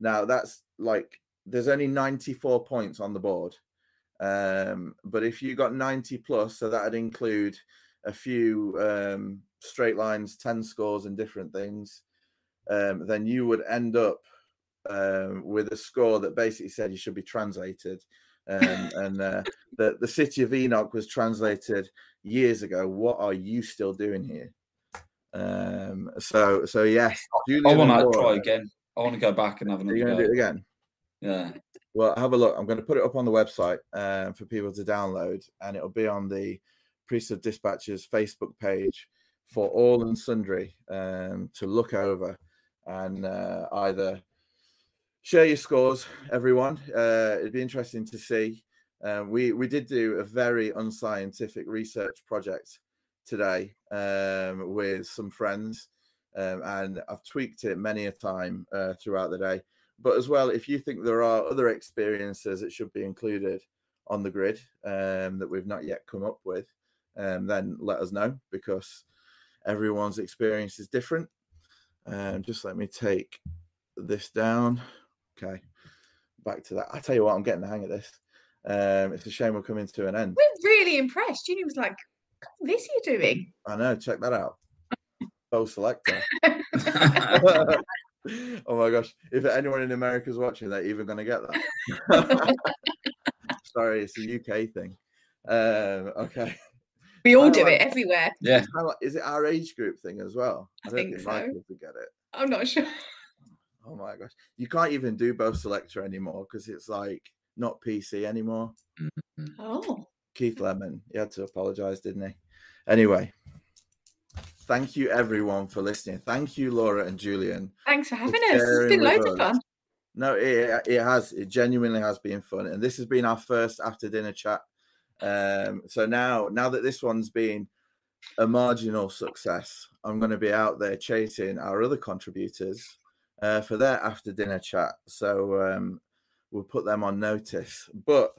S6: now that's like there's only 94 points on the board. Um, but if you got 90 plus, so that'd include a few um, straight lines, 10 scores, and different things, um, then you would end up um, with a score that basically said you should be translated. Um, and uh, the, the city of Enoch was translated years ago. What are you still doing here? Um, so, so yes,
S7: I want to try again. I want to go back and have
S6: Are
S7: another
S6: you going to do it again?
S7: Yeah.
S6: Well, have a look. I'm going to put it up on the website um, for people to download, and it'll be on the Priesthood Dispatches Facebook page for all and sundry um, to look over and uh, either share your scores, everyone. Uh, it'd be interesting to see. Um, we we did do a very unscientific research project today um, with some friends, um, and I've tweaked it many a time uh, throughout the day but as well, if you think there are other experiences that should be included on the grid um, that we've not yet come up with, um, then let us know because everyone's experience is different. Um, just let me take this down. Okay, back to that. I tell you what, I'm getting the hang of this. Um, it's a shame we're coming to an end.
S5: We're really impressed. Julie was like, "What this you doing?"
S6: I know. Check that out. Bo' Selecta. oh my gosh! If anyone in America is watching, they're even going to get that. Sorry, it's a UK thing. Um, okay.
S5: We all
S6: I
S5: do
S6: like-
S5: it everywhere.
S7: Yeah.
S6: It's like- is it our age group thing as well?
S5: I
S6: don't
S5: think so.
S6: Michael would get it.
S5: I'm not sure.
S6: Oh my gosh! You can't even do Bo' Selecta anymore because it's like not PC anymore.
S5: Oh,
S6: Keith Lemon, he had to apologize, didn't he? Anyway, thank you everyone for listening. Thank you, Laura and Julian.
S5: thanks for having us. It's been loads of fun.
S6: No, it, it has. It genuinely has been fun, and this has been our first after dinner chat. Um, so now, now that this one's been a marginal success, I'm going to be out there chasing our other contributors uh, for their after dinner chat. So um, we'll put them on notice. But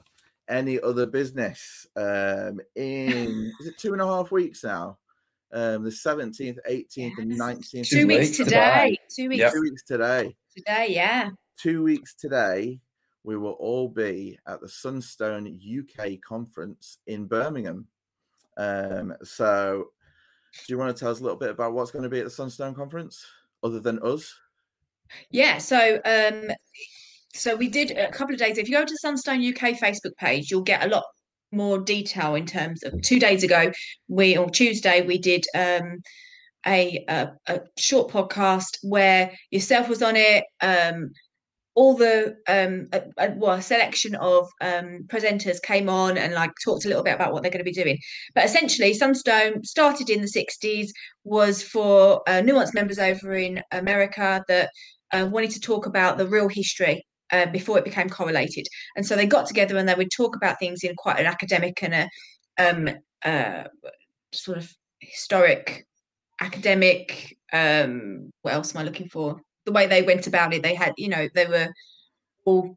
S6: any other business um, in is it two and a half weeks now? Um, the seventeenth, eighteenth, and nineteenth.
S5: Two weeks
S7: weeks
S5: today.
S7: today.
S5: Two weeks
S7: Yep.
S6: Two weeks today.
S5: today. Yeah.
S6: Two weeks today, we will all be at the Sunstone UK conference in Birmingham. Um, so, do you want to tell us a little bit about what's going to be at the Sunstone conference, other than us?
S5: Yeah, so um so we did a couple of days. If you go to Sunstone UK Facebook page, you'll get a lot more detail in terms of two days ago, we on Tuesday we did um a a, a short podcast where yourself was on it, um all the um a, a, well, a selection of um presenters came on and like talked a little bit about what they're going to be doing. But essentially Sunstone started in the 60s was for uh, nuanced members over in America that uh, wanted to talk about the real history uh, before it became correlated. And so they got together and they would talk about things in quite an academic and a um, uh, sort of historic, academic. Um, what else am I looking for? The way they went about it, they had, you know, they were all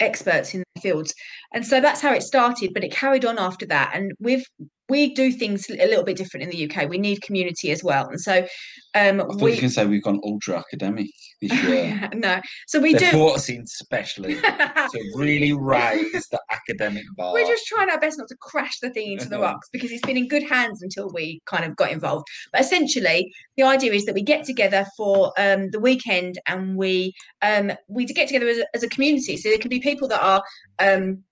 S5: experts in their fields. And so that's how it started, but it carried on after that. And we've we do things a little bit different in the UK. We need community as well. And so um we
S7: you can say we've gone ultra academic this year.
S5: no. So we do
S7: brought us in specially to really raise the academic bar.
S5: We're just trying our best not to crash the thing into the
S7: Mhm.
S5: rocks because it's been in good hands until we kind of got involved. But essentially, the idea is that we get together for um, the weekend and we um, we get together as a, as a community. So there can be people that are um,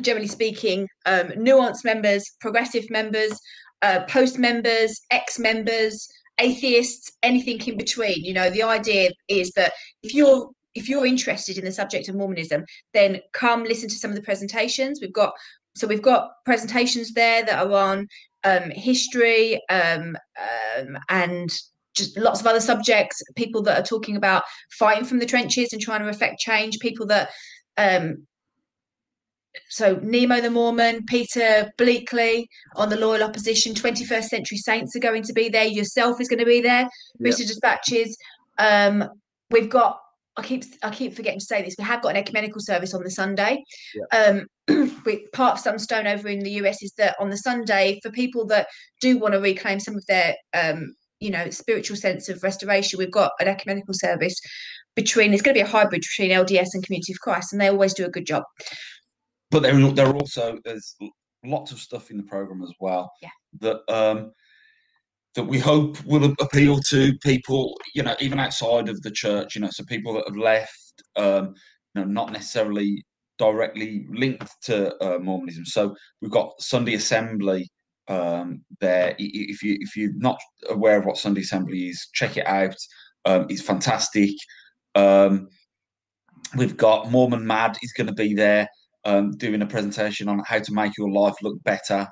S5: generally speaking um, nuanced members, progressive members, uh, post members, ex members, atheists, anything in between. You know, the idea is that if you're if you're interested in the subject of Mormonism, then come listen to some of the presentations. We've got so we've got presentations there that are on um, history um, um, and just lots of other subjects. People that are talking about fighting from the trenches and trying to affect change. People that um, so Nemo the Mormon, Peter Bleakley on the loyal opposition, 21st century saints are going to be there. Yourself is going to be there. Rita Dispatches. Um, we've got. I keep I keep forgetting to say this. We have got an ecumenical service on the Sunday. Um, we, part of Sunstone over in the US is that on the Sunday for people that do want to reclaim some of their um, you know spiritual sense of restoration, we've got an ecumenical service between. It's going to be a hybrid between LDS and Community of Christ, and they always do a good job.
S7: But there, there are also there's lots of stuff in the program as well
S5: Yeah.
S7: that um that we hope will appeal to people you know even outside of the church you know so people that have left um you know not necessarily directly linked to uh, mormonism. So we've got sunday assembly um there. If you if you're not aware of what sunday assembly is check it out. Um it's fantastic. Um we've got mormon mad is going to be there um, doing a presentation on how to make your life look better.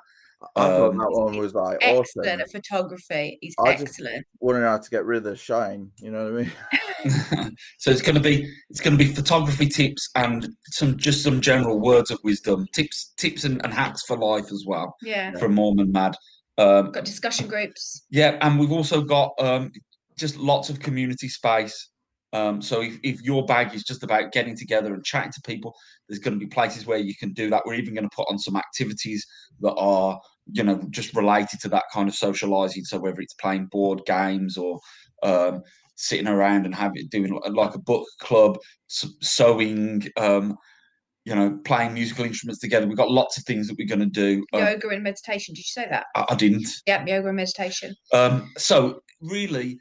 S6: I thought
S7: Um,
S6: that one was like
S5: Excellent
S6: awesome.
S5: at photography. He's
S6: I just-
S5: excellent.
S6: Wondering how to get rid of the shine. You know what I mean?
S7: so it's going to be it's going to be photography tips and some just some general words of wisdom, tips tips and, and hacks for life as well
S5: Yeah.
S7: from Mormon Mad. Um,
S5: Got discussion groups.
S7: yeah, and we've also got um, just lots of community space. Um, so if, if your bag is just about getting together and chatting to people, there's going to be places where you can do that. We're even going to put on some activities that are, you know, just related to that kind of socializing. So whether it's playing board games or um, sitting around and having doing like a book club, sewing, um, you know, playing musical instruments together. We've got lots of things that we're going to do. Um,
S5: Yoga and meditation. Did you say that?
S7: I, I didn't.
S5: Yeah, yoga and meditation.
S7: Um, so really,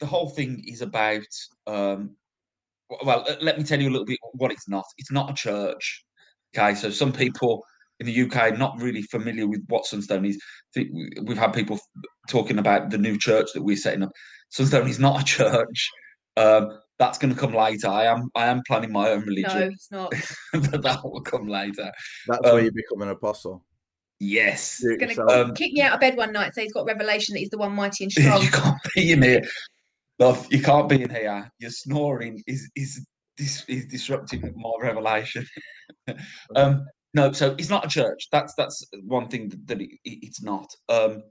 S7: the whole thing is about. Um, well, let- let me tell you a little bit what it's not. It's not a church. Okay, so some people in the UK are not really familiar with what Sunstone is. We- We've had people talking about the new church that we're setting up. Sunstone is not a church. Um, that's going to come later. I am I am planning my own religion.
S5: No, it's not.
S7: that will come later.
S6: That's where
S7: Um,
S6: you become an apostle.
S7: Yes.
S6: Do
S5: Gonna.
S7: Um,
S5: Kick me out of bed one night. Say he's got revelation that he's the one mighty and strong.
S7: you can't be in here. You can't be in here. Your snoring is is is disrupting my revelation. um, no, so it's not a church. That's that's one thing that, that it, it- it's not. Um,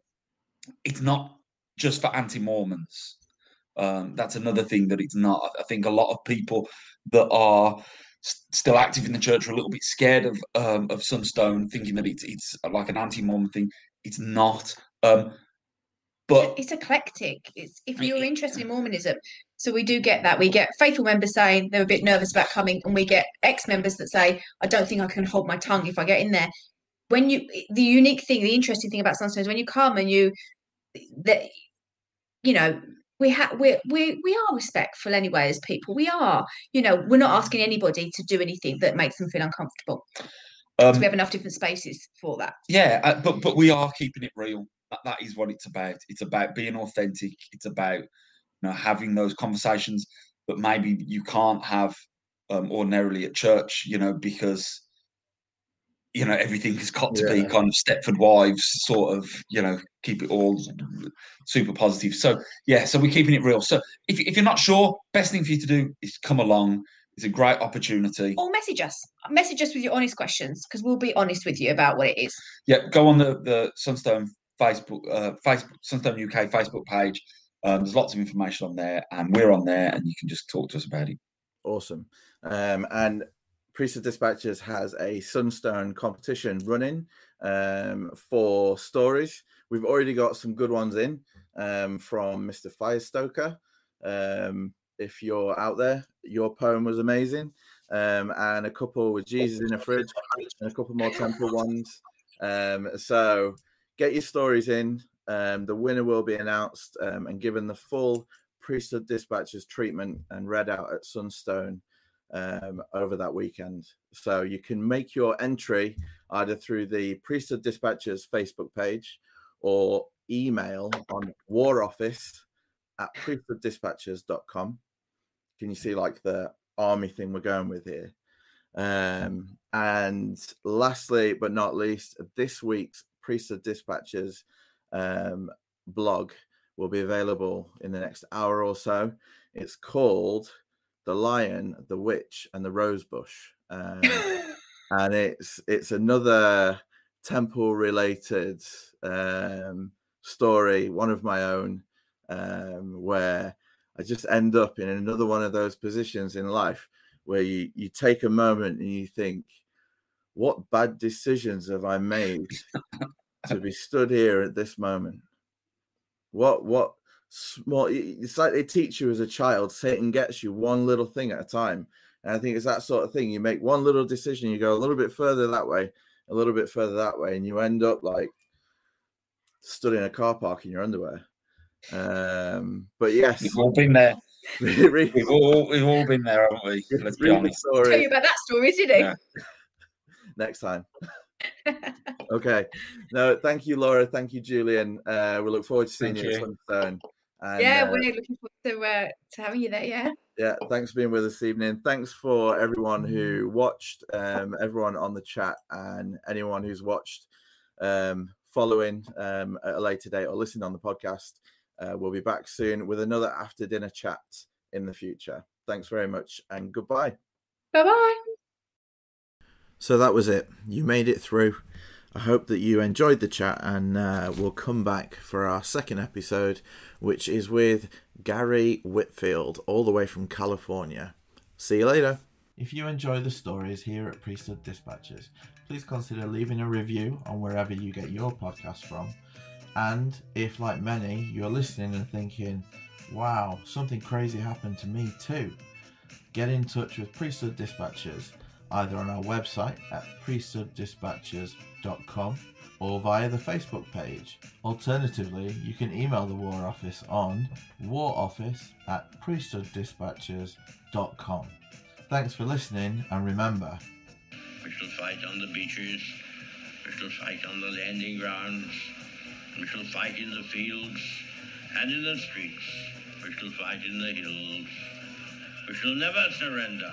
S7: it's not just for anti-Mormons. Um, that's another thing that it's not. I think a lot of people that are still active in the church are a little bit scared of um, of Sunstone, thinking that it's it's like an anti-Mormon thing. It's not. Um, but
S5: it's eclectic. It's if you're interested in Mormonism. So we do get that. We get faithful members saying they're a bit nervous about coming, and we get ex-members that say, "I don't think I can hold my tongue if I get in there." When you, the unique thing, the interesting thing about Sunstone is when you come and you, that, you know, we have we we we are respectful anyway as people. We are, you know, we're not asking anybody to do anything that makes them feel uncomfortable.
S7: um,
S5: we have enough different spaces for that.
S7: Yeah, uh, but but we are keeping it real. That, that is what it's about. It's about being authentic. It's about you know having those conversations that maybe you can't have um, ordinarily at church. You know because you know everything has got to be kind of Stepford wives sort of you know keep it all super positive. So yeah, so we're keeping it real. So if if you're not sure, best thing for you to do is come along. It's a great opportunity.
S5: Or message us. Message us with your honest questions because we'll be honest with you about what it is.
S7: yeah, go on the the Sunstone Facebook, uh, Facebook Sunstone UK Facebook page. Um, there's lots of information on there, and we're on there, and you can just talk to us about it.
S6: Awesome. Um, and Priesthood Dispatches has a Sunstone competition running um, for stories. We've already got some good ones in um, from Mr. Firestoker. Um, if you're out there, your poem was amazing. Um, and a couple with Jesus in a fridge, and a couple more temple ones. Um, so get your stories in. Um, the winner will be announced um, and given the full Priesthood Dispatches treatment and read out at Sunstone um, over that weekend. So you can make your entry either through the Priesthood Dispatches Facebook page or email on war office at priesthooddispatches.com. Can you see like the army thing we're going with here? Um, and lastly, but not least, this week's Priesthood Dispatches um, blog will be available in the next hour or so. It's called The Lion, the Witch, and the Rosebush. Um, and it's it's another temple related um, story, one of my own, um, where I just end up in another one of those positions in life where you, you take a moment and you think, what bad decisions have I made to be stood here at this moment? What what small it's like they teach you as a child, Satan gets you one little thing at a time. And I think it's that sort of thing. You make one little decision, you go a little bit further that way, a little bit further that way, and you end up like stood in a car park in your underwear. Um, but yes,
S7: We've all been there.
S6: read
S7: We've all we've all been there, haven't we? Let's be
S6: read the
S7: honest.
S5: Tell you about that story, did he?
S7: Yeah.
S6: Next time. okay. No, thank you, Laura. Thank you, Julian. Uh, we look forward to seeing
S7: Thank
S6: you at
S7: you.
S6: Sunstone. And,
S5: yeah,
S6: uh,
S5: we're looking forward to, uh, to having you there. Yeah.
S6: yeah, thanks for being with us this evening. Thanks for everyone who watched, um, everyone on the chat, and anyone who's watched, um, following um, at a later date or listening on the podcast. Uh, we'll be back soon with another after dinner chat in the future. Thanks very much and goodbye.
S5: Bye bye.
S6: So that was it. You made it through. I hope that you enjoyed the chat and uh, we'll come back for our second episode, which is with Gary Whitfield, all the way from California. See you later. If you enjoy the stories here at Priesthood Dispatches, please consider leaving a review on wherever you get your podcast from. And if, like many, you're listening and thinking, wow, something crazy happened to me too, get in touch with Priesthood Dispatches either on our website at priesthooddispatches.com or via the Facebook page. Alternatively, you can email the War Office on waroffice at priesthooddispatches.com. Thanks for listening, and remember,
S3: We shall fight on the beaches. We shall fight on the landing grounds. We shall fight in the fields and in the streets. We shall fight in the hills. We shall never surrender.